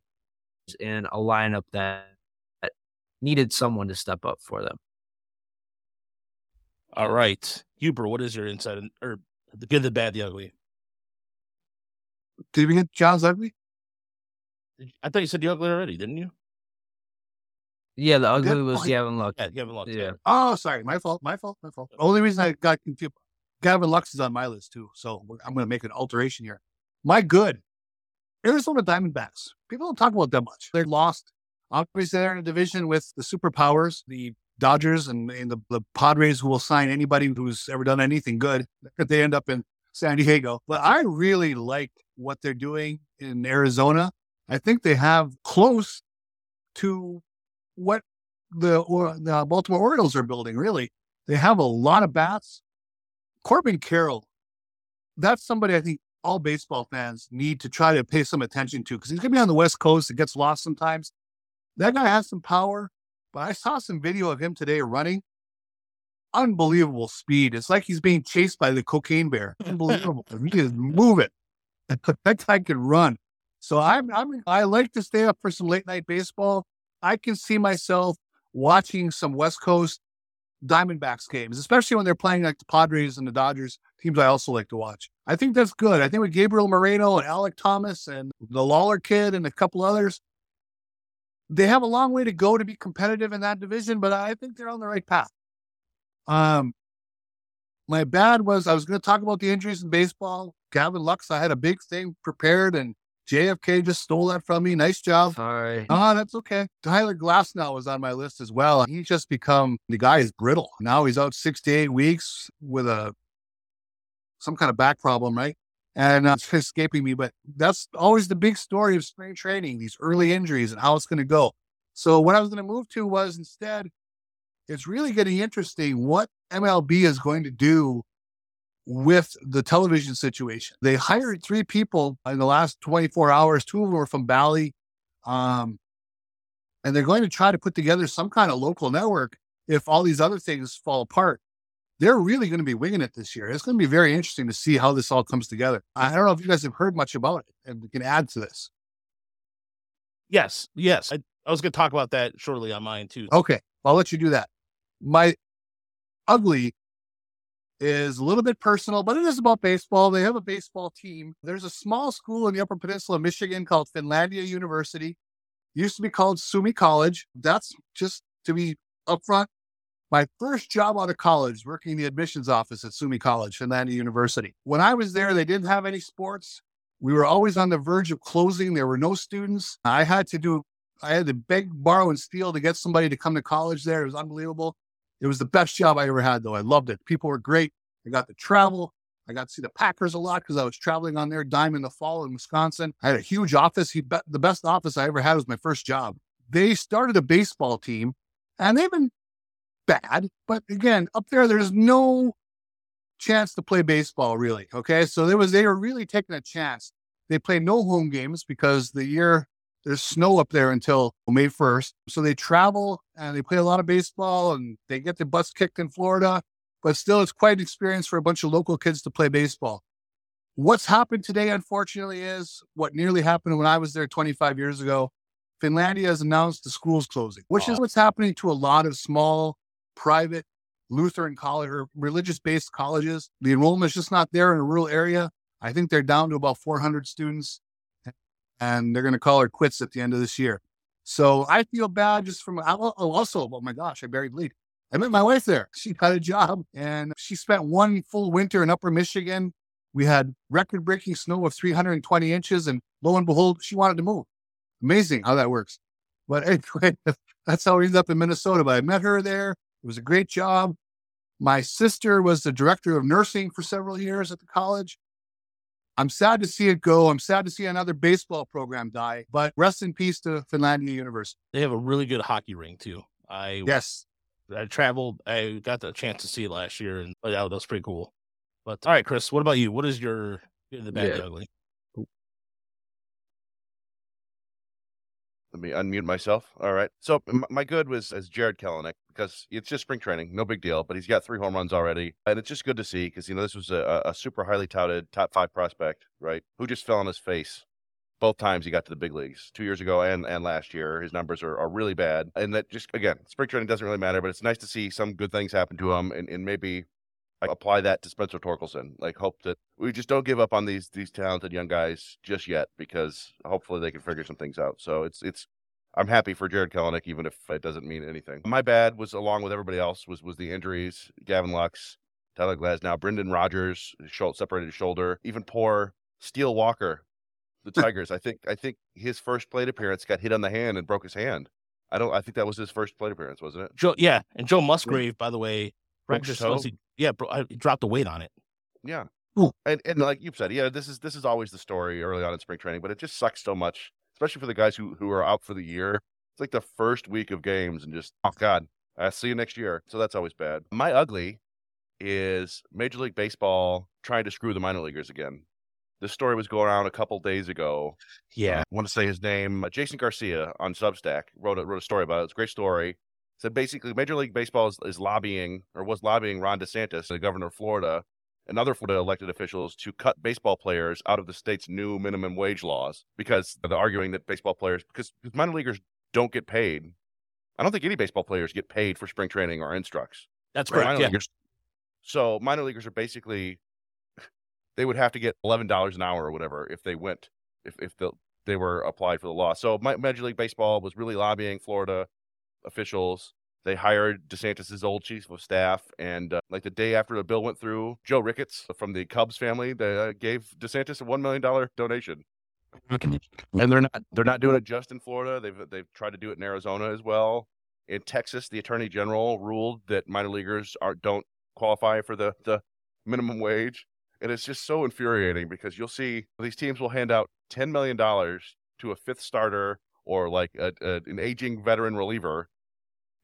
in a lineup that needed someone to step up for them. All right. Huber, what is your insight or the good, the bad, the ugly? Did we get John's ugly? I thought you said the ugly already, didn't you? Yeah, the ugly was oh, Gavin Lux. Yeah, Gavin Lux. Yeah. Oh, sorry, my fault. My fault. My fault. Only reason I got confused, Gavin Lux is on my list too, so I'm going to make an alteration here. My good, Arizona Diamondbacks. People don't talk about them much. They're lost. Obviously, they're in a division with the superpowers, the Dodgers and, and the, the, Padres, who will sign anybody who's ever done anything good. They end up in San Diego. But I really like what they're doing in Arizona. I think they have close to what the, the Baltimore Orioles are building, really. They have a lot of bats. Corbin Carroll, that's somebody I think all baseball fans need to try to pay some attention to because he's going to be on the West Coast. It gets lost sometimes. That guy has some power, but I saw some video of him today running. Unbelievable speed. It's like he's being chased by the cocaine bear. Unbelievable. he move it. That guy can run. So I'm, I'm I like to stay up for some late night baseball. I can see myself watching some West Coast Diamondbacks games, especially when they're playing like the Padres and the Dodgers, teams I also like to watch. I think that's good. I think with Gabriel Moreno and Alek Thomas and the Lawlar kid and a couple others, they have a long way to go to be competitive in that division, but I think they're on the right path. Um, my bad was I was going to talk about the injuries in baseball. Gavin Lux, I had a big thing prepared, and JFK just stole that from me. Nice job. Sorry. Oh, that's okay. Tyler Glasnow was on my list as well. He's just become the guy is brittle. Now he's out six to eight weeks with a some kind of back problem, right? And uh, it's escaping me, but that's always the big story of spring training, these early injuries and how it's going to go. So what I was going to move to was instead, it's really getting interesting what MLB is going to do with the television situation. They hired three people in the last 24 hours. Two of them were from Bally. Um, and they're going to try to put together some kind of local network if all these other things fall apart. They're really going to be winging it this year. It's going to be very interesting to see how this all comes together. I don't know if you guys have heard much about it and can add to this. Yes, yes. I, I was going to talk about that shortly on mine too. Okay, I'll let you do that. My ugly is a little bit personal, but it is about baseball. They have a baseball team. There's a small school in the Upper Peninsula of Michigan called Finlandia University. Used to be called Suomi College. That's just to be upfront. My first job out of college, working in the admissions office at Suomi College, Finlandia University. When I was there, they didn't have any sports. We were always on the verge of closing. There were no students. I had to do, I had to beg, borrow, and steal to get somebody to come to college there. It was unbelievable. It was the best job I ever had, though. I loved it. People were great. I got to travel. I got to see the Packers a lot because I was traveling on their dime in the fall in Wisconsin. I had a huge office. He the best office I ever had was my first job. They started a baseball team, and they've been bad. But again, up there, there's no chance to play baseball really. Okay. So there was, they were really taking a chance. They play no home games because the year there's snow up there until May 1st. So they travel and they play a lot of baseball and they get their butts kicked in Florida. But still, it's quite an experience for a bunch of local kids to play baseball. What's happened today, unfortunately, is what nearly happened when I was there 25 years ago. Finlandia has announced the school's closing, which is what's happening to a lot of small private Lutheran college or religious based colleges. The enrollment is just not there in a rural area. I think they're down to about 400 students and they're going to call her quits at the end of this year. So I feel bad just from oh, also, oh my gosh, I buried lead. I met my wife there. She got a job and she spent one full winter in upper Michigan. We had record breaking snow of 320 inches, and lo and behold, she wanted to move. Amazing how that works. But anyway, that's how we ended up in Minnesota. But I met her there. It was a great job. My sister was the director of nursing for several years at the college. I'm sad to see it go. I'm sad to see another baseball program die, but rest in peace to Finlandia University. They have a really good hockey ring too. I yes, I traveled. I got the chance to see it last year, and oh, that was pretty cool. But all right, Chris, what about you? What is your the bad, yeah. the ugly? Let me unmute myself. All right. So my good was as Jarred Kelenic because it's just spring training, no big deal. But he's got three home runs already, and it's just good to see because you know this was a, a super highly touted top five prospect, right? Who just fell on his face both times he got to the big leagues two years ago and, and last year. His numbers are, are really bad. And that just, again, spring training doesn't really matter, but it's nice to see some good things happen to him and, and maybe apply that to Spencer Torkelson. Like hope that we just don't give up on these these talented young guys just yet because hopefully they can figure some things out. So it's it's I'm happy for Jarred Kelenic even if it doesn't mean anything. My bad was along with everybody else was was the injuries. Gavin Lux, Tyler Glasnow, Brendan Rodgers, shoulder, separated shoulder, even poor Steele Walker, the Tigers. I think I think his first plate appearance got hit on the hand and broke his hand. I don't. I think that was his first plate appearance, wasn't it? Joe, yeah, and Joe Musgrove, by the way, yeah, bro, I dropped the weight on it. Yeah. Ooh. And and like you said, yeah, this is this is always the story early on in spring training, but it just sucks so much, especially for the guys who who are out for the year. It's like the first week of games and just oh god, I see you next year. So that's always bad. My ugly is Major League Baseball trying to screw the minor leaguers again. This story was going around a couple days ago. Yeah, uh, I want to say his name, uh, Jason Garcia on Substack wrote a, wrote a story about it. It's a great story said basically Major League Baseball is, is lobbying or was lobbying Ron DeSantis, the governor of Florida, and other Florida elected officials to cut baseball players out of the state's new minimum wage laws because they're arguing that baseball players, because, because minor leaguers don't get paid. I don't think any baseball players get paid for spring training or instructs. That's right. Minor yeah. leaguers, so minor leaguers are basically they would have to get eleven dollars an hour or whatever if they went if if the, they were applied for the law. So Major League Baseball was really lobbying Florida officials. They hired DeSantis's old chief of staff, and uh, like the day after the bill went through, Joe Ricketts from the Cubs family they, uh, gave DeSantis a one million dollar donation. And they're not they're not doing it just in Florida. They've they've tried to do it in Arizona as well. In Texas, the attorney general ruled that minor leaguers are don't qualify for the the minimum wage, and it's just so infuriating because you'll see these teams will hand out ten million dollars to a fifth starter or like a, a, an aging veteran reliever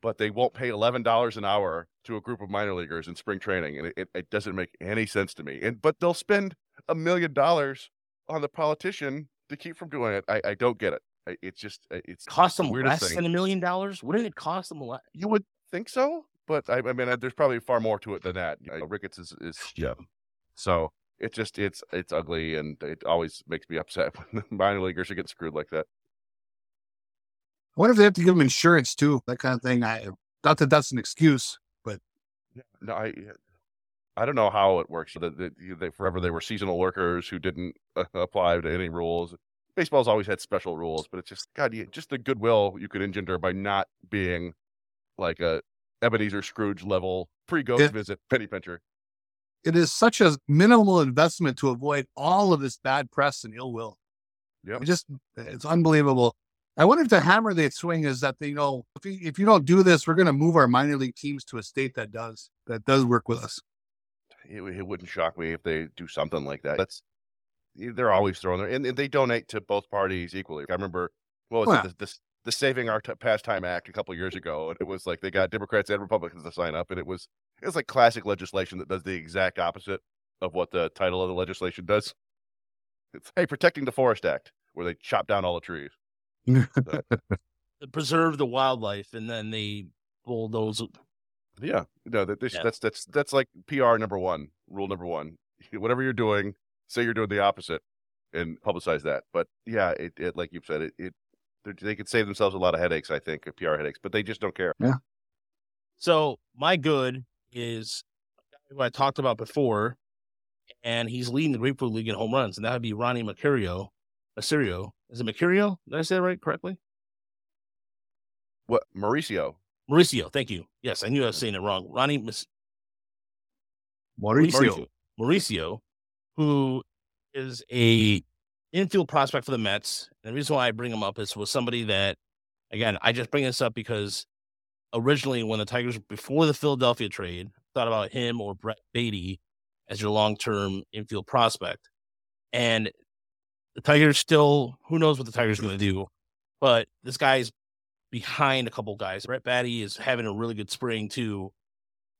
but they won't pay eleven dollars an hour to a group of minor leaguers in spring training, and it, it, doesn't make any sense to me. And but they'll spend a million dollars on the politician to keep from doing it. I, I don't get it. It's just it's cost them less thing. than a million dollars. Wouldn't it cost them a lot? You would think so, but I, I mean, there's probably far more to it than that. You know, Ricketts is, is yeah. So it just it's it's ugly, and it always makes me upset when the minor leaguers are getting screwed like that. I wonder if they have to give them insurance too, that kind of thing. I not that that's an excuse, but no, I I don't know how it works. That they, they, forever they were seasonal workers who didn't uh, apply to any rules. baseball's always had special rules, but it's just God, you, just the goodwill you could engender by not being like a Ebenezer Scrooge level pre ghost visit penny pincher. It is such a minimal investment to avoid all of this bad press and ill will. Yeah, just it's unbelievable. I wonder if the hammer they swing is that they you know if you, if you don't do this, we're going to move our minor league teams to a state that does that does work with us. It, it wouldn't shock me if they do something like that. That's they're always throwing there, and, and they donate to both parties equally. I remember what was Oh, it, the, the, the Saving Our T- Pastime Act a couple years ago, and it was like they got Democrats and Republicans to sign up, and it was it was like classic legislation that does the exact opposite of what the title of the legislation does. It's hey, protecting the Forest Act, where they chop down all the trees. To preserve the wildlife, and then they bulldoze. Yeah, no, that Yeah. that's that's that's like PR number one, rule number one. Whatever you're doing, say you're doing the opposite, and publicize that. But yeah, it, it like you've said, it, it they- they could save themselves a lot of headaches. I think PR headaches, but they just don't care. Yeah. So my good is a guy who I talked about before, and he's leading the Grapefruit League in home runs, and that would be Ronnie Mercurio. Mercurio. Is it Mercurio? Did I say that right correctly? What Mauricio? Mauricio. Thank you. Yes, I knew I was saying it wrong. Ronnie Mas- Mauricio. Mauricio, who is a infield prospect for the Mets. And the reason why I bring him up is was somebody that, again, I just bring this up because originally when the Tigers before the Philadelphia trade thought about him or Brett Baty as your long term infield prospect, and the Tigers still who knows what the Tigers are going to do, but this guy's behind a couple guys. Brett Baty is having a really good spring too.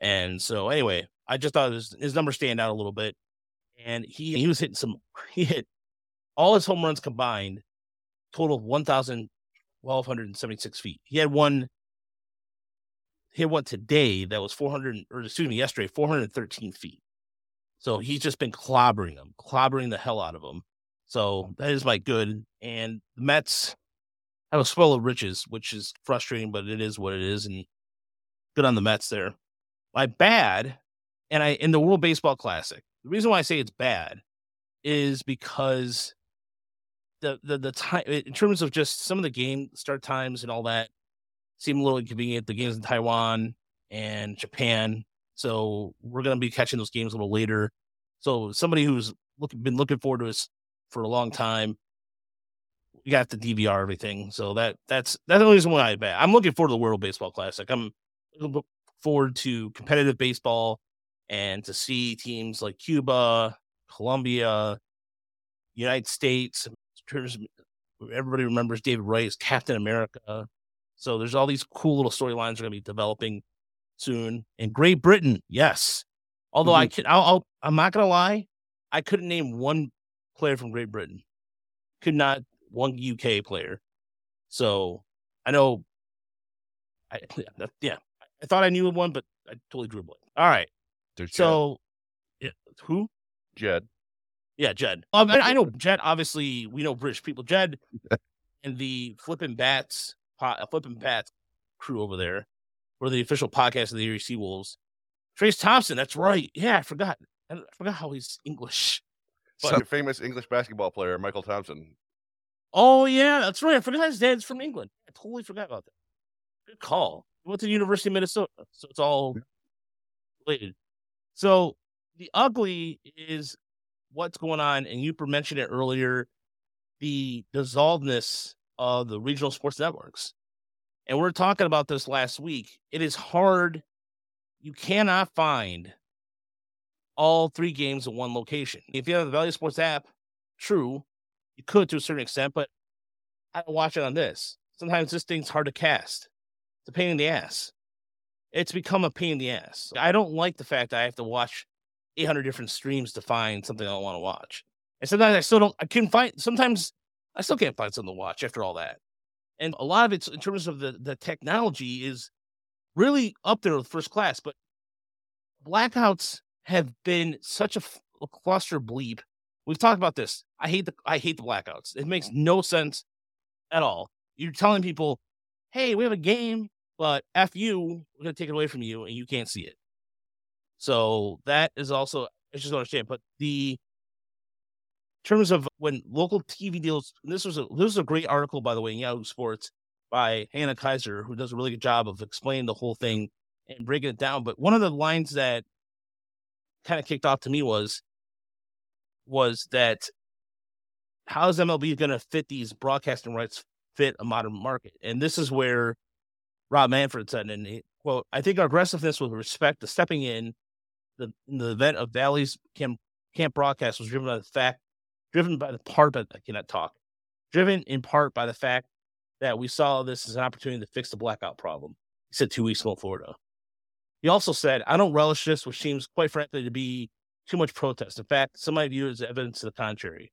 And so anyway, I just thought his, his numbers stand out a little bit. And he he was hitting some he hit all his home runs combined, total of 1,1276 feet. He had one he had one today that was 400 or excuse me, yesterday, 413 feet. So he's just been clobbering them, clobbering the hell out of them. So that is my good. And the Mets have a swell of riches, which is frustrating, but it is what it is. And good on the Mets there. My bad, and I in the World Baseball Classic. The reason why I say it's bad is because the the the time in terms of just some of the game start times and all that seem a little inconvenient. The games in Taiwan and Japan, so we're gonna be catching those games a little later. So somebody who's looking been looking forward to for a long time, we got to DVR everything. So that that's that's the only reason why I bet. I'm looking forward to the World Baseball Classic. I'm looking forward to competitive baseball and to see teams like Cuba, Colombia, United States. Everybody remembers David Wright as Captain America. So there's all these cool little storylines are going to be developing soon. And Great Britain, yes. Although I mm-hmm. can, I'll, I'll, I'm not going to lie, I couldn't name one player from Great Britain. Could not one UK player. So I know. I yeah, I thought I knew one, but I totally drew a blank. All right. There's So, yeah, who? Jed. Yeah, Jed. Um, I, I know Jed. Obviously, we know British people. Jed and the Flippin' Bats, po- uh, Flippin' Bats crew over there, were the official podcast of the Erie Seawolves. Trayce Thompson. That's right. Yeah, I forgot. I forgot how he's English. Son of famous English basketball player Mychal Thompson. Oh yeah, that's right. I forgot his dad's from England. I totally forgot about that. Good call. He went to the University of Minnesota, so it's all related. So the ugly is what's going on, and you mentioned it earlier, the dissolvedness of the regional sports networks. And we are talking about this last week. It is hard. You cannot find all three games in one location. If you have the Bally Sports app, true, you could to a certain extent, but I don't watch it on this. Sometimes this thing's hard to cast. It's a pain in the ass. It's become a pain in the ass. I don't like the fact that I have to watch 800 different streams to find something I want to watch. And sometimes I still don't, I can find, sometimes I still can't find something to watch after all that. And a lot of it's in terms of the, the technology is really up there with first class, but blackouts have been such a cluster bleep. We've talked about this. I hate the I hate the blackouts. It makes no sense at all. You're telling people, "Hey, we have a game, but f you, we're gonna take it away from you, and you can't see it." So that is also I just don't understand. But the terms of when local TV deals, this was a this was a great article by the way in Yahoo Sports by Hannah Keyser, who does a really good job of explaining the whole thing and breaking it down. But one of the lines that kind of kicked off to me was was that how is MLB going to fit these broadcasting rights fit a modern market? And this is where Rob Manfred said, and he, quote, I think our aggressiveness with respect to stepping in the, in the event of Bally's camp, camp broadcast was driven by the fact, driven by the part, but I cannot talk, driven in part by the fact that we saw this as an opportunity to fix the blackout problem. He said two weeks ago in Florida. He also said, I don't relish this, which seems quite frankly to be too much protest. In fact, some might view it as evidence to the contrary.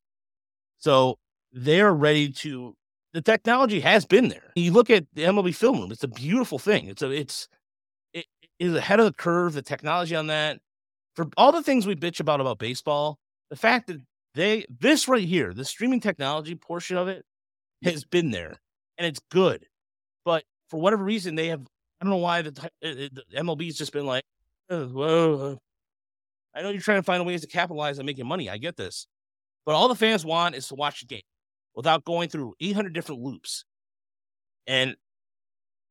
So they're ready to. The technology has been there. You look at the MLB film room; it's a beautiful thing. It's a it's it is ahead of the curve. The technology on that, for all the things we bitch about about baseball, the fact that they this right here, the streaming technology portion of it, has been there, and it's good. But for whatever reason, they have. I don't know why the, MLB's just been like, oh, whoa. Uh I know you're trying to find ways to capitalize on making money. I get this. But all the fans want is to watch the game without going through 800 different loops. And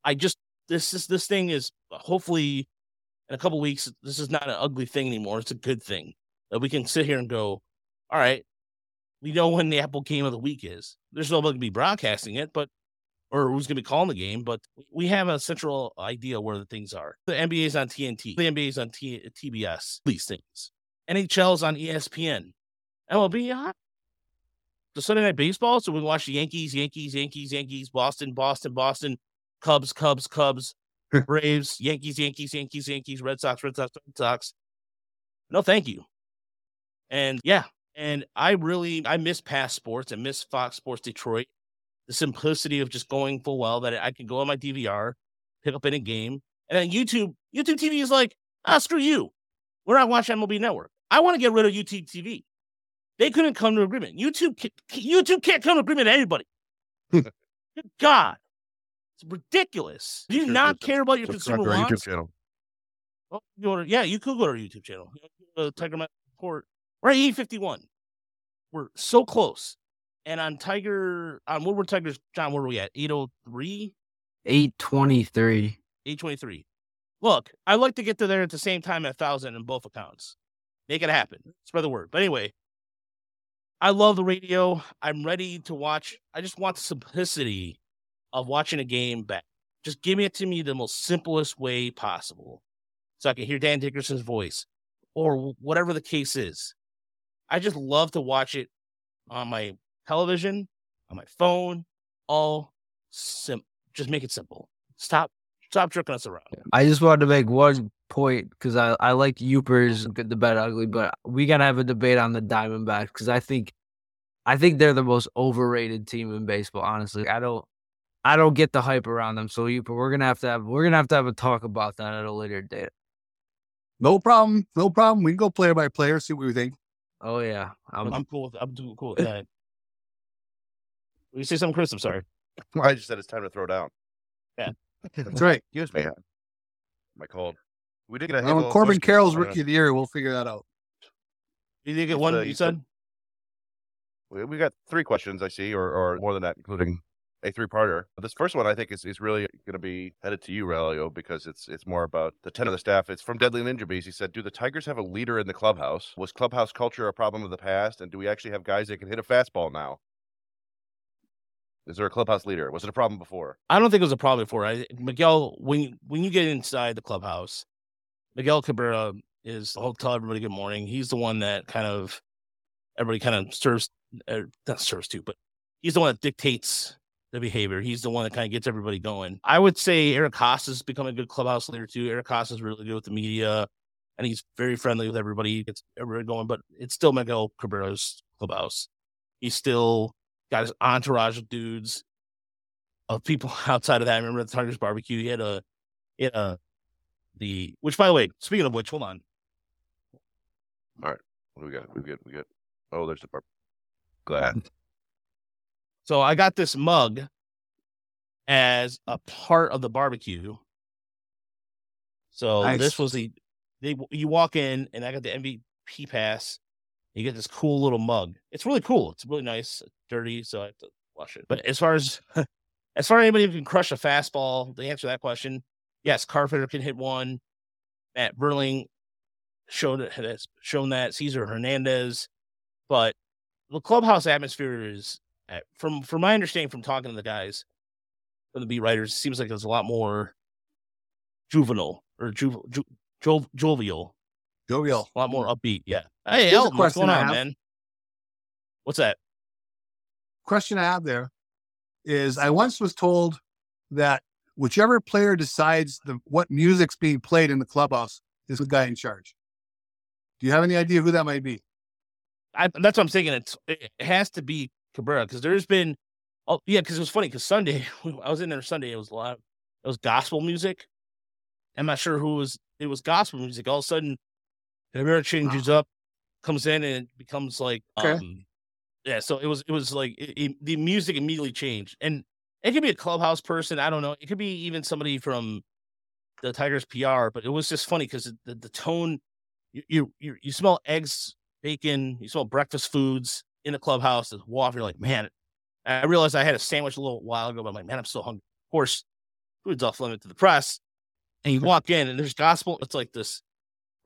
I just this is this thing is uh, hopefully in a couple weeks. This is not an ugly thing anymore. It's a good thing that we can sit here and go, all right, we know when the Apple game of the week is. There's nobody going to be broadcasting it, but or who's going to be calling the game, but we have a central idea where the things are. The NBA is on TNT, the NBA is on T- TBS, these things. NHL is on ESPN. MLB, huh? The Sunday night baseball, so we watch the Yankees, Yankees, Yankees, Yankees, Boston, Boston, Boston, Cubs, Cubs, Cubs, Braves, Yankees, Yankees, Yankees, Yankees, Red Sox, Red Sox, Red Sox. No, thank you. And yeah, and I really I miss past sports. and miss Fox Sports Detroit. The simplicity of just going full well that I can go on my DVR, pick up any game, and then YouTube. YouTube TV is like, ah, screw you. We're not watching MLB Network. I want to get rid of YouTube TV. They couldn't come to agreement. YouTube, YouTube can't come to agreement with anybody. Good God, it's ridiculous. Do you not care about your consumer to wants? YouTube channel. Oh, you to, yeah, you could go to our YouTube channel. Uh, Tiger Matt Report. We're at E51. We're so close. And on Tiger, on Woodward Tigers, John, where are we at? 803, 823. 823. Look, I'd like to get to there at the same time at 1,000 in both accounts. Make it happen. Spread the word. But anyway, I love the radio. I'm ready to watch. I just want the simplicity of watching a game back. Just give me it to me the most simplest way possible so I can hear Dan Dickerson's voice or whatever the case is. I just love to watch it on my television, on my phone, all sim. Just make it simple. Stop, stop jerking us around. I just wanted to make one point because I, I like Yooper's, the bad, ugly, but we gotta have a debate on the Diamondbacks because I think I think they're the most overrated team in baseball. Honestly, I don't I don't get the hype around them. So Yooper, we're gonna have to have we're gonna have to have a talk about that at a later date. No problem. No problem. We can go player by player, see what we think. Oh yeah, I'm, I'm cool with I'm doing cool with that. Will you say something, Chris? I'm sorry. I just said it's time to throw down. Yeah. That's right. Excuse me. My cold. We did get a Well, handle of Corbin whiskey. Carroll's rookie of the year. We'll figure that out. You did get one. uh, you you said. We, we got three questions, I see, or, or more than that, including a three-parter. This first one, I think, is, is really going to be headed to you, Relio, because it's it's more about the ten of the staff. It's from Deadly Ninja Bees. He said, "Do the Tigers have a leader in the clubhouse? Was clubhouse culture a problem of the past? And do we actually have guys that can hit a fastball now? Is there a clubhouse leader? Was it a problem before? I don't think it was a problem before. I Miguel, when when you get inside the clubhouse, Miguel Cabrera is. I'll tell everybody good morning. He's the one that kind of everybody kind of serves, uh, not serves to, but he's the one that dictates the behavior. He's the one that kind of gets everybody going. I would say Eric Haase's become a good clubhouse leader too. Eric Haase's is really good with the media, and he's very friendly with everybody. He gets everybody going, but it's still Miguel Cabrera's clubhouse. He's still got his entourage of dudes of people outside of that. I remember at the Tigers barbecue, he had a, he had a, the, which by the way, speaking of which, hold on. All right, what do we got? We get we get. Oh, there's the bar. Glad. So I got this mug as a part of the barbecue. So Nice. this was the, they, you walk in and I got the MVP pass You get this cool little mug. It's really cool. It's really nice. It's dirty, so I have to wash it. But as far as as far as anybody who can crush a fastball, the answer to that question, yes, Carpenter can hit one. Matt Vierling showed has shown that Cesar Hernandez, but the clubhouse atmosphere is from from my understanding from talking to the guys from the beat writers, it seems like it's a lot more juvenile or ju, ju, jo, jovial, Jovial. a lot more upbeat. Yeah. Hey, Elton, what's going on, man? What's that? Question I have there is I once was told that whichever player decides the what music's being played in the clubhouse is the guy in charge. Do you have any idea who that might be? I, that's what I'm thinking. It's it has to be Cabrera because there's been oh yeah because it was funny because Sunday I was in there Sunday it was a lot it was gospel music. I'm not sure who was it was gospel music. All of a sudden, Cabrera changes up, comes in and it becomes like Okay. um yeah. So it was it was like it, it- the music immediately changed and it could be a clubhouse person. I don't know. It could be even somebody from the Tigers PR, but it was just funny because the, the tone you, you you smell eggs, bacon, you smell breakfast foods in the clubhouse. It's waft. You're like, man. I realized I had a sandwich a little while ago, but I'm like, man, I'm still hungry. Of course, food's off limit to the press. And you walk in and there's gospel. It's like this,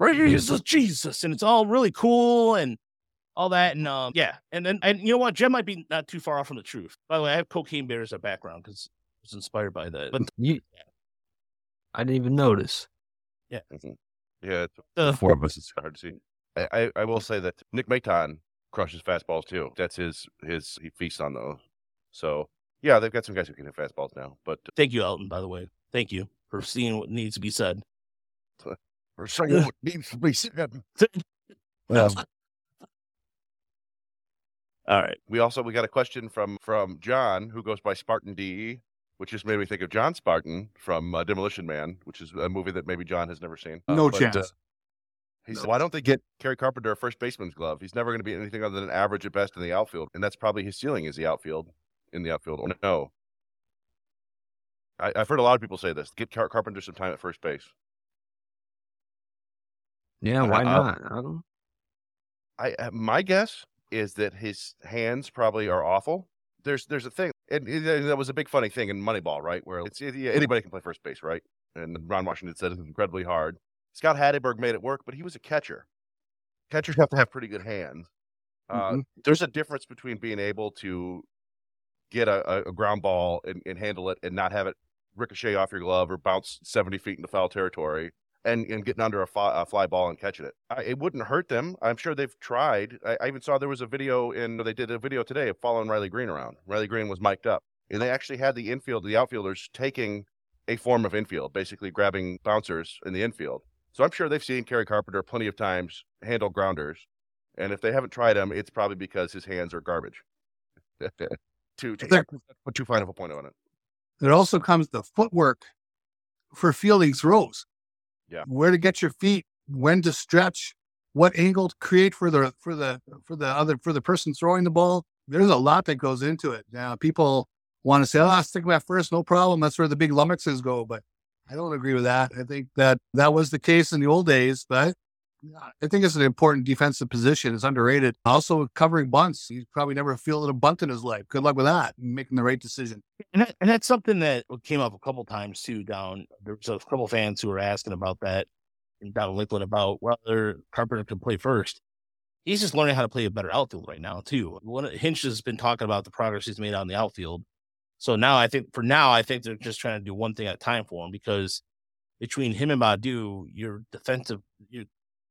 praise the Jesus, and it's all really cool and all that. And um, yeah, and then and you know what, Jen might be not too far off from the truth. By the way, I have Cocaine Bear as a background because I was inspired by that. But You, I didn't even notice. Mhm. Yeah, it's, the four of us, it's hard to see. I, I, I will say that Nick Maton crushes fastballs too. That's his his he feasts on those. So yeah, they've got some guys who can hit fastballs now. But thank you, Elton. By the way, thank you for seeing what needs to be said. Or someone what needs to be said. All right. we also we got a question from from John who goes by Spartan DE, which just made me think of John Spartan from uh, Demolition Man, which is a movie that maybe John has never seen. Uh, No but, chance. uh, he said, "Why don't they get Kerry Carpenter a first baseman's glove? He's never going to be anything other than average at best in the outfield, and that's probably his ceiling is the outfield. In the outfield, no. I, I've heard a lot of people say this. Get Car- Carpenter some time at first base. Yeah, why Uh, not? I don't. I uh, my guess is that his hands probably are awful. There's there's a thing, and, that was a big funny thing in Moneyball, right? Where it's anybody can play first base, right? And Ron Washington said it's incredibly hard. Scott Hatteberg made it work, but he was a catcher. Catchers have to have pretty good hands. Uh, Mhm. There's a difference between being able to get a, a, a ground ball and, and handle it and not have it ricochet off your glove or bounce 70 feet into foul territory and, and getting under a, fly, a fly ball and catching it. I, it wouldn't hurt them. I'm sure they've tried. I, I even saw there was a video in, they did a video today of following Riley Greene around. Riley Greene was mic'd up. And they actually had the infield, the outfielders taking a form of infield, basically grabbing bouncers in the infield. So I'm sure they've seen Kerry Carpenter plenty of times handle grounders. And if they haven't tried him, it's probably because his hands are garbage. to, to There- put too fine of a point on it. There also comes the footwork for fielding throws. Yeah. Where to get your feet, when to stretch, what angle to create for the for the for the other for the person throwing the ball. There's a lot that goes into it. Now people want to say, "Oh, I'll stick that first, no problem." That's where the big lummoxes go, but I don't agree with that. I think that that was the case in the old days, but I think it's an important defensive position. It's underrated. Also, covering bunts. He's probably never fielded a bunt in his life. Good luck with that. Making the right decision. And, that, and that's something that came up a couple times too. Down there was a couple fans who were asking about that down Lakeland about whether Carpenter can play first. He's just learning how to play a better outfield right now too. Hinch has been talking about the progress he's made on the outfield. So now I think for now I think they're just trying to do one thing at a time for him because between him and Baddoo, your defensive, you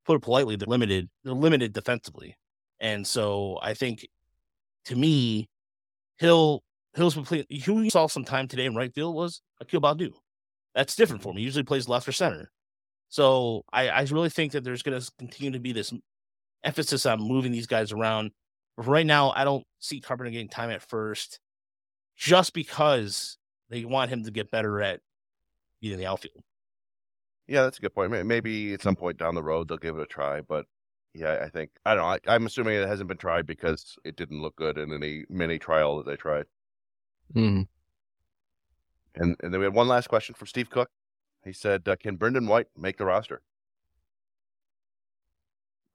put it politely, they're limited. They're limited defensively, and so I think to me, he'll Hill's been. Who you saw some time today in right field was Akil Baddoo. That's different for me. He usually plays left or center. So I, I really think that there's going to continue to be this emphasis on moving these guys around. But right now, I don't see Carpenter getting time at first, just because they want him to get better at being in the outfield. Yeah, that's a good point. Maybe at some point down the road they'll give it a try, but yeah, I think I don't know. I, I'm assuming it hasn't been tried because it didn't look good in any mini trial that they tried. Mhm. And and then we had one last question from Steve Cook. He said, uh, "Can Brendan White make the roster?"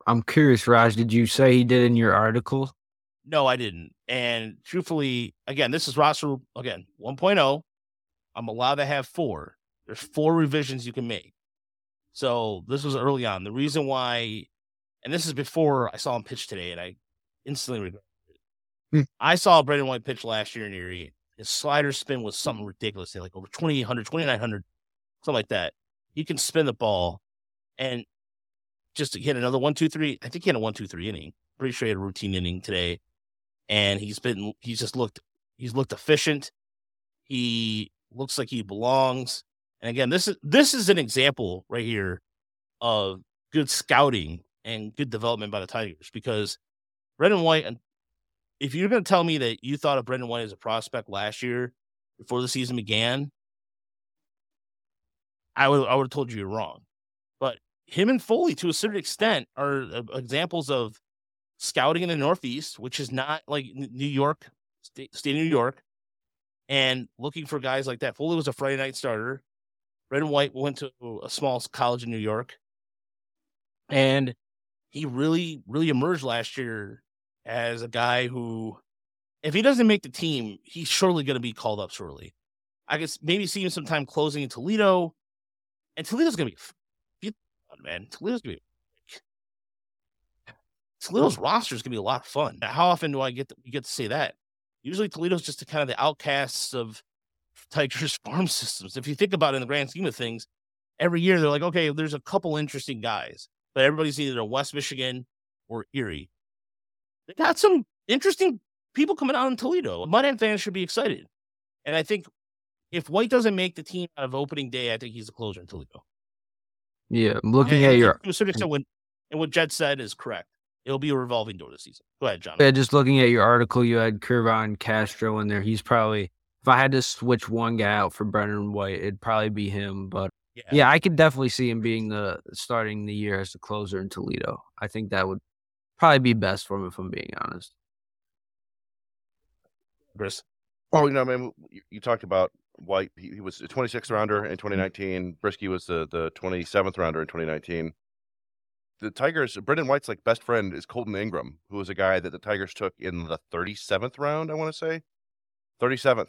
I'm curious, Raj, did you say he did in your article? No, I didn't. And truthfully, again, this is roster again 1.0. I'm allowed to have four. There's four revisions you can make. So this was early on. The reason why, and this is before I saw him pitch today, and I instantly regret it. Hmm. I saw Brendan White pitch last year in Erie. His slider spin was something ridiculous, like over 2,800, 2,900, something like that. He can spin the ball and just hit another one, two, three. I think he had a one, two, three inning. Pretty sure he had a routine inning today. And he's been, he's just looked, he's looked efficient. He looks like he belongs. And again, this is this is an example right here of good scouting and good development by the Tigers because Brendan White, if you're going to tell me that you thought of Brendan White as a prospect last year before the season began, I would I would have told you you're wrong. But him and Foley, to a certain extent, are uh, examples of scouting in the Northeast, which is not like New York, state, state of New York, and looking for guys like that. Foley was a Friday night starter. Brendan White went to a small college in New York, and he really, really emerged last year as a guy who, if he doesn't make the team, he's surely going to be called up shortly. I guess maybe see him sometime closing in Toledo, and Toledo's going to be, fun, man, Toledo's going to be. Toledo's roster is going to be a lot of fun. How often do I get to, get to say that? Usually Toledo's just the kind of the outcasts of Tigers farm systems. If you think about it in the grand scheme of things, every year they're like, okay, there's a couple interesting guys, but everybody's either West Michigan or Erie. They got some interesting people coming out in Toledo. Mud Hens fans should be excited. And I think if White doesn't make the team out of opening day, I think he's a closer in Toledo. Yeah, I'm looking and at your to a certain extent, when, and what Jed said is correct. It'll be a revolving door this season. Go ahead, John. Yeah, just looking at your article, you had Kervin Castro in there. He's probably if I had to switch one guy out for Brendan White, it'd probably be him. But yeah, yeah, I could definitely see him being the starting the year as the closer in Toledo. I think that would probably be best for him if I'm being honest. Chris. Oh, you know, man, you, you talked about White. He, he was a 26th rounder in mm-hmm. 2019. Brieske was the, the 27th rounder in 2019. The Tigers, Brendan White's like best friend is Kolton Ingram, who was a guy that the Tigers took in the 37th round, I want to say. 37th.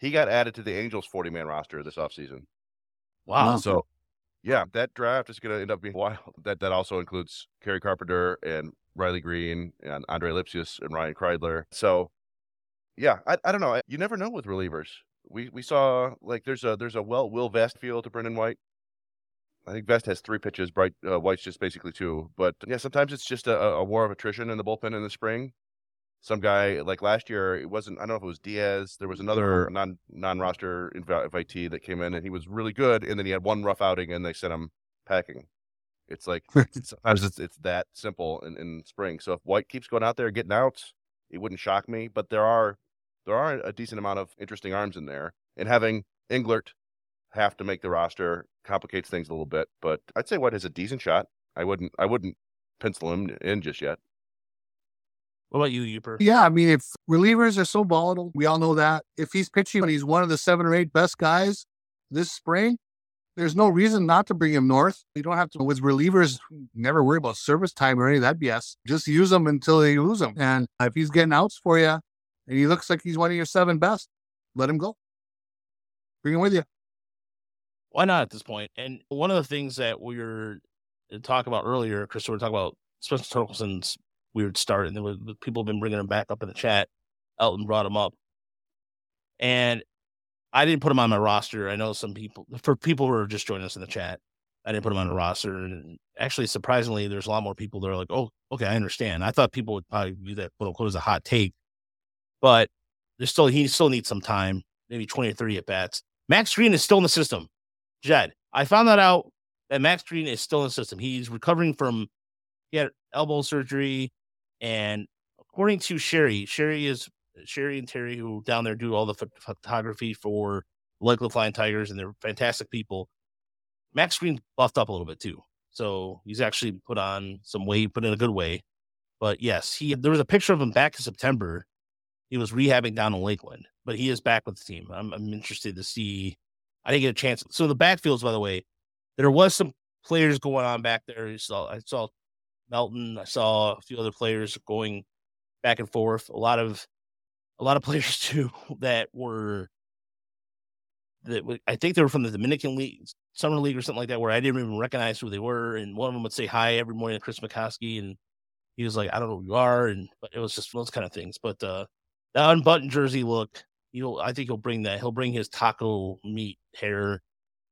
He got added to the Angels 40 man roster this offseason. Wow. So, yeah, that draft is going to end up being wild. That that also includes Kerry Carpenter and Riley Greene and Andre Lipcius and Ryan Kreidler. So, yeah, I, I don't know. You never know with relievers. We we saw like there's a there's a well Will Vest feel to Brendan White. I think Vest has three pitches. Bright uh, White's just basically two. But yeah, sometimes it's just a, a war of attrition in the bullpen in the spring some guy like last year it wasn't i don't know if it was diaz there was another non non roster invitee that came in and he was really good and then he had one rough outing and they sent him packing. It's like sometimes it's, it's that simple in, in spring. So if white keeps going out there getting outs it wouldn't shock me but there are there are a decent amount of interesting arms in there and having englert have to make the roster complicates things a little bit but i'd say white has a decent shot. I wouldn't i wouldn't pencil him in just yet what about you, Yooper? Yeah, I mean, if relievers are so volatile, we all know that. If he's pitching and he's one of the seven or eight best guys this spring, there's no reason not to bring him north. You don't have to, with relievers, never worry about service time or any of that BS. Just use them until they lose them. And if he's getting outs for you and he looks like he's one of your seven best, let him go. Bring him with you. Why not at this point? And one of the things that we were uh, talking about earlier, Chris, we were talking about Spencer Torkelson's weird start, and there people have been bringing him back up in the chat. Elton brought him up, and I didn't put him on my roster. I know some people, for people who are just joining us in the chat, I didn't put him on the roster. And actually, surprisingly, there's a lot more people that are like, "Oh, okay, I understand." I thought people would probably view that "quote unquote" as a hot take, but there's still he still needs some time, maybe 20 or 30 at bats. Max Green is still in the system. Jed, I found that out that Max Green is still in the system. He's recovering from he had elbow surgery. And according to Sherry, Sherry is Sherry and Terry, who down there do all the photography for Lakeland Flying Tigers, and they're fantastic people. Max Green buffed up a little bit too, so he's actually put on some weight, put in a good way. But yes, he there was a picture of him back in September. He was rehabbing down in Lakeland, but he is back with the team. I'm, I'm interested to see. I didn't get a chance. So the backfields, by the way, there was some players going on back there. I saw, I saw Melton. I saw a few other players going back and forth. A lot of a lot of players too that were that I think they were from the Dominican League, Summer League, or something like that, where I didn't even recognize who they were. And one of them would say hi every morning to Chris McCosky, and he was like, "I don't know who you are," and but it was just those kind of things. But uh that unbuttoned jersey look, he'll I think he'll bring that. He'll bring his taco meat hair,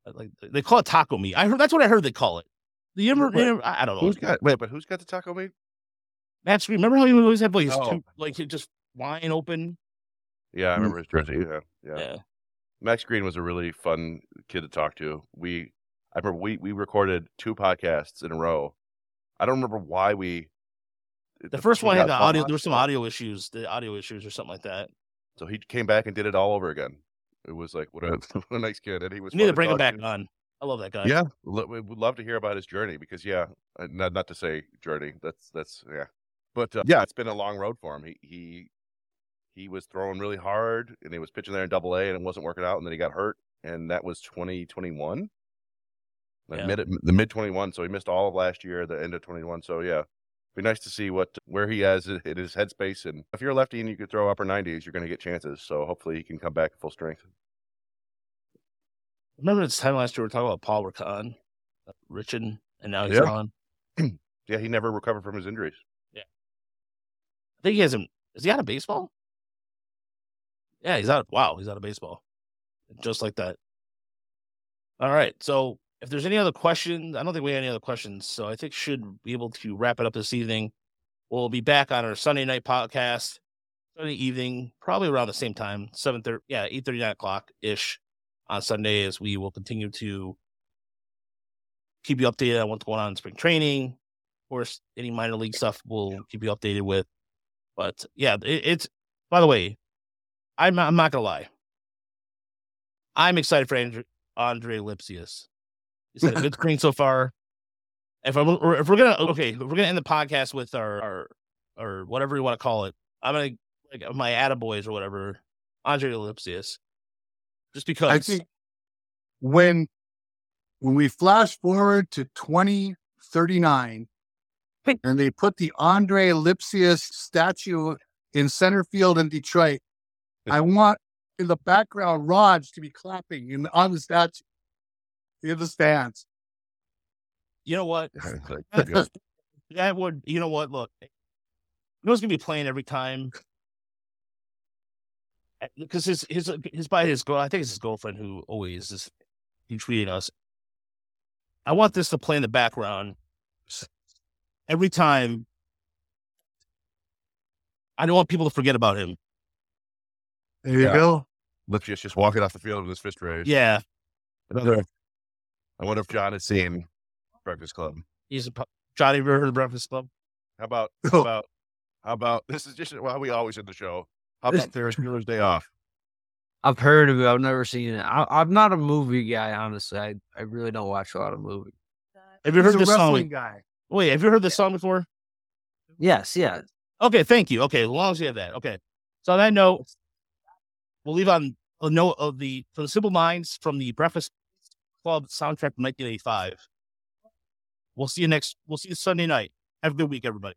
uh, like they call it taco meat. I heard that's what I heard they call it. The I don't know. Who's got wait? But who's got the taco meat? Max Green. Remember how he always had like his Oh. two, like just wine open? Yeah, I Mm. remember his jersey. Yeah, yeah. Yeah. Max Green was a really fun kid to talk to. We, I remember we we recorded two podcasts in a row. I don't remember why we. The first one had the audio. There were some audio issues, the audio issues or something like that. So he came back and did it all over again. It was like what a, what a nice kid, and he was. We need to bring him back to. on. I love that guy. Yeah, we would love to hear about his journey because yeah, uh, not not to say journey. That's that's yeah, but uh, yeah, it's been a long road for him. He he he was throwing really hard and he was pitching there in Double A and it wasn't working out, and then he got hurt, and that was twenty twenty one. Yeah. Mid the mid twenty one, so he missed all of last year, the end of twenty one. So yeah, be nice to see what where he has in his headspace. And if you're a lefty and you could throw upper nineties, you're going to get chances. So hopefully he can come back full strength. Remember this time last year we were talking about Paul Ricon, uh, Richan, and now he's Yeah. gone. Yeah, he never recovered from his injuries. Yeah, I think he hasn't. Is he out of baseball? Yeah, he's out. Of, Wow, he's out of baseball. Just like that. All right. So if there's any other questions, I don't think we have any other questions. So I think should be able to wrap it up this evening. We'll be back on our Sunday night podcast, Sunday evening, probably around the same time, seven thirty, yeah, eight thirty nine o'clock ish on Sunday, as we will continue to keep you updated on what's going on in spring training. Of course, any minor league stuff we'll keep you updated with. But yeah, it, it's by the way, I'm not, I'm not gonna lie. I'm excited for Andre, Andre Lipcius. He's had a good screen so far. If I'm if we're gonna okay, if we're gonna end the podcast with our our or whatever you want to call it. I'm gonna like my attaboys or whatever, Andre Lipcius. Just because. I think when when we flash forward to 2039 and they put the Andre Lipcius statue in center field in Detroit, I want in the background Raj to be clapping in, on the statue. In the stands. you know what? That would you know what? Look, you know what's gonna be playing every time because his his uh, his by his girl, I think it's his girlfriend who always is he tweeting us. I want this to play in the background every time. I don't want people to forget about him. There you Yeah. go. Lipcius just just walking off the field with his fist raised. Yeah, Another. I wonder if John has seen Breakfast Club. he's a Johnny. Ever heard of Breakfast Club? How about how about how about this is just how we always end the show. How about Ferris Bueller's Day Off? I've heard of it. I've never seen it. I, I'm not a movie guy, honestly. I, I really don't watch a lot of movies. Have you He's heard a this song? wrestling guy. Wait, have you heard this song before? Yes, yeah. Okay, thank you. Okay, as long as you have that. Okay. So on that note, we'll leave on a note of the from the Simple Minds from the Breakfast Club soundtrack from 1985. We'll see you next. We'll see you Sunday night. Have a good week, everybody.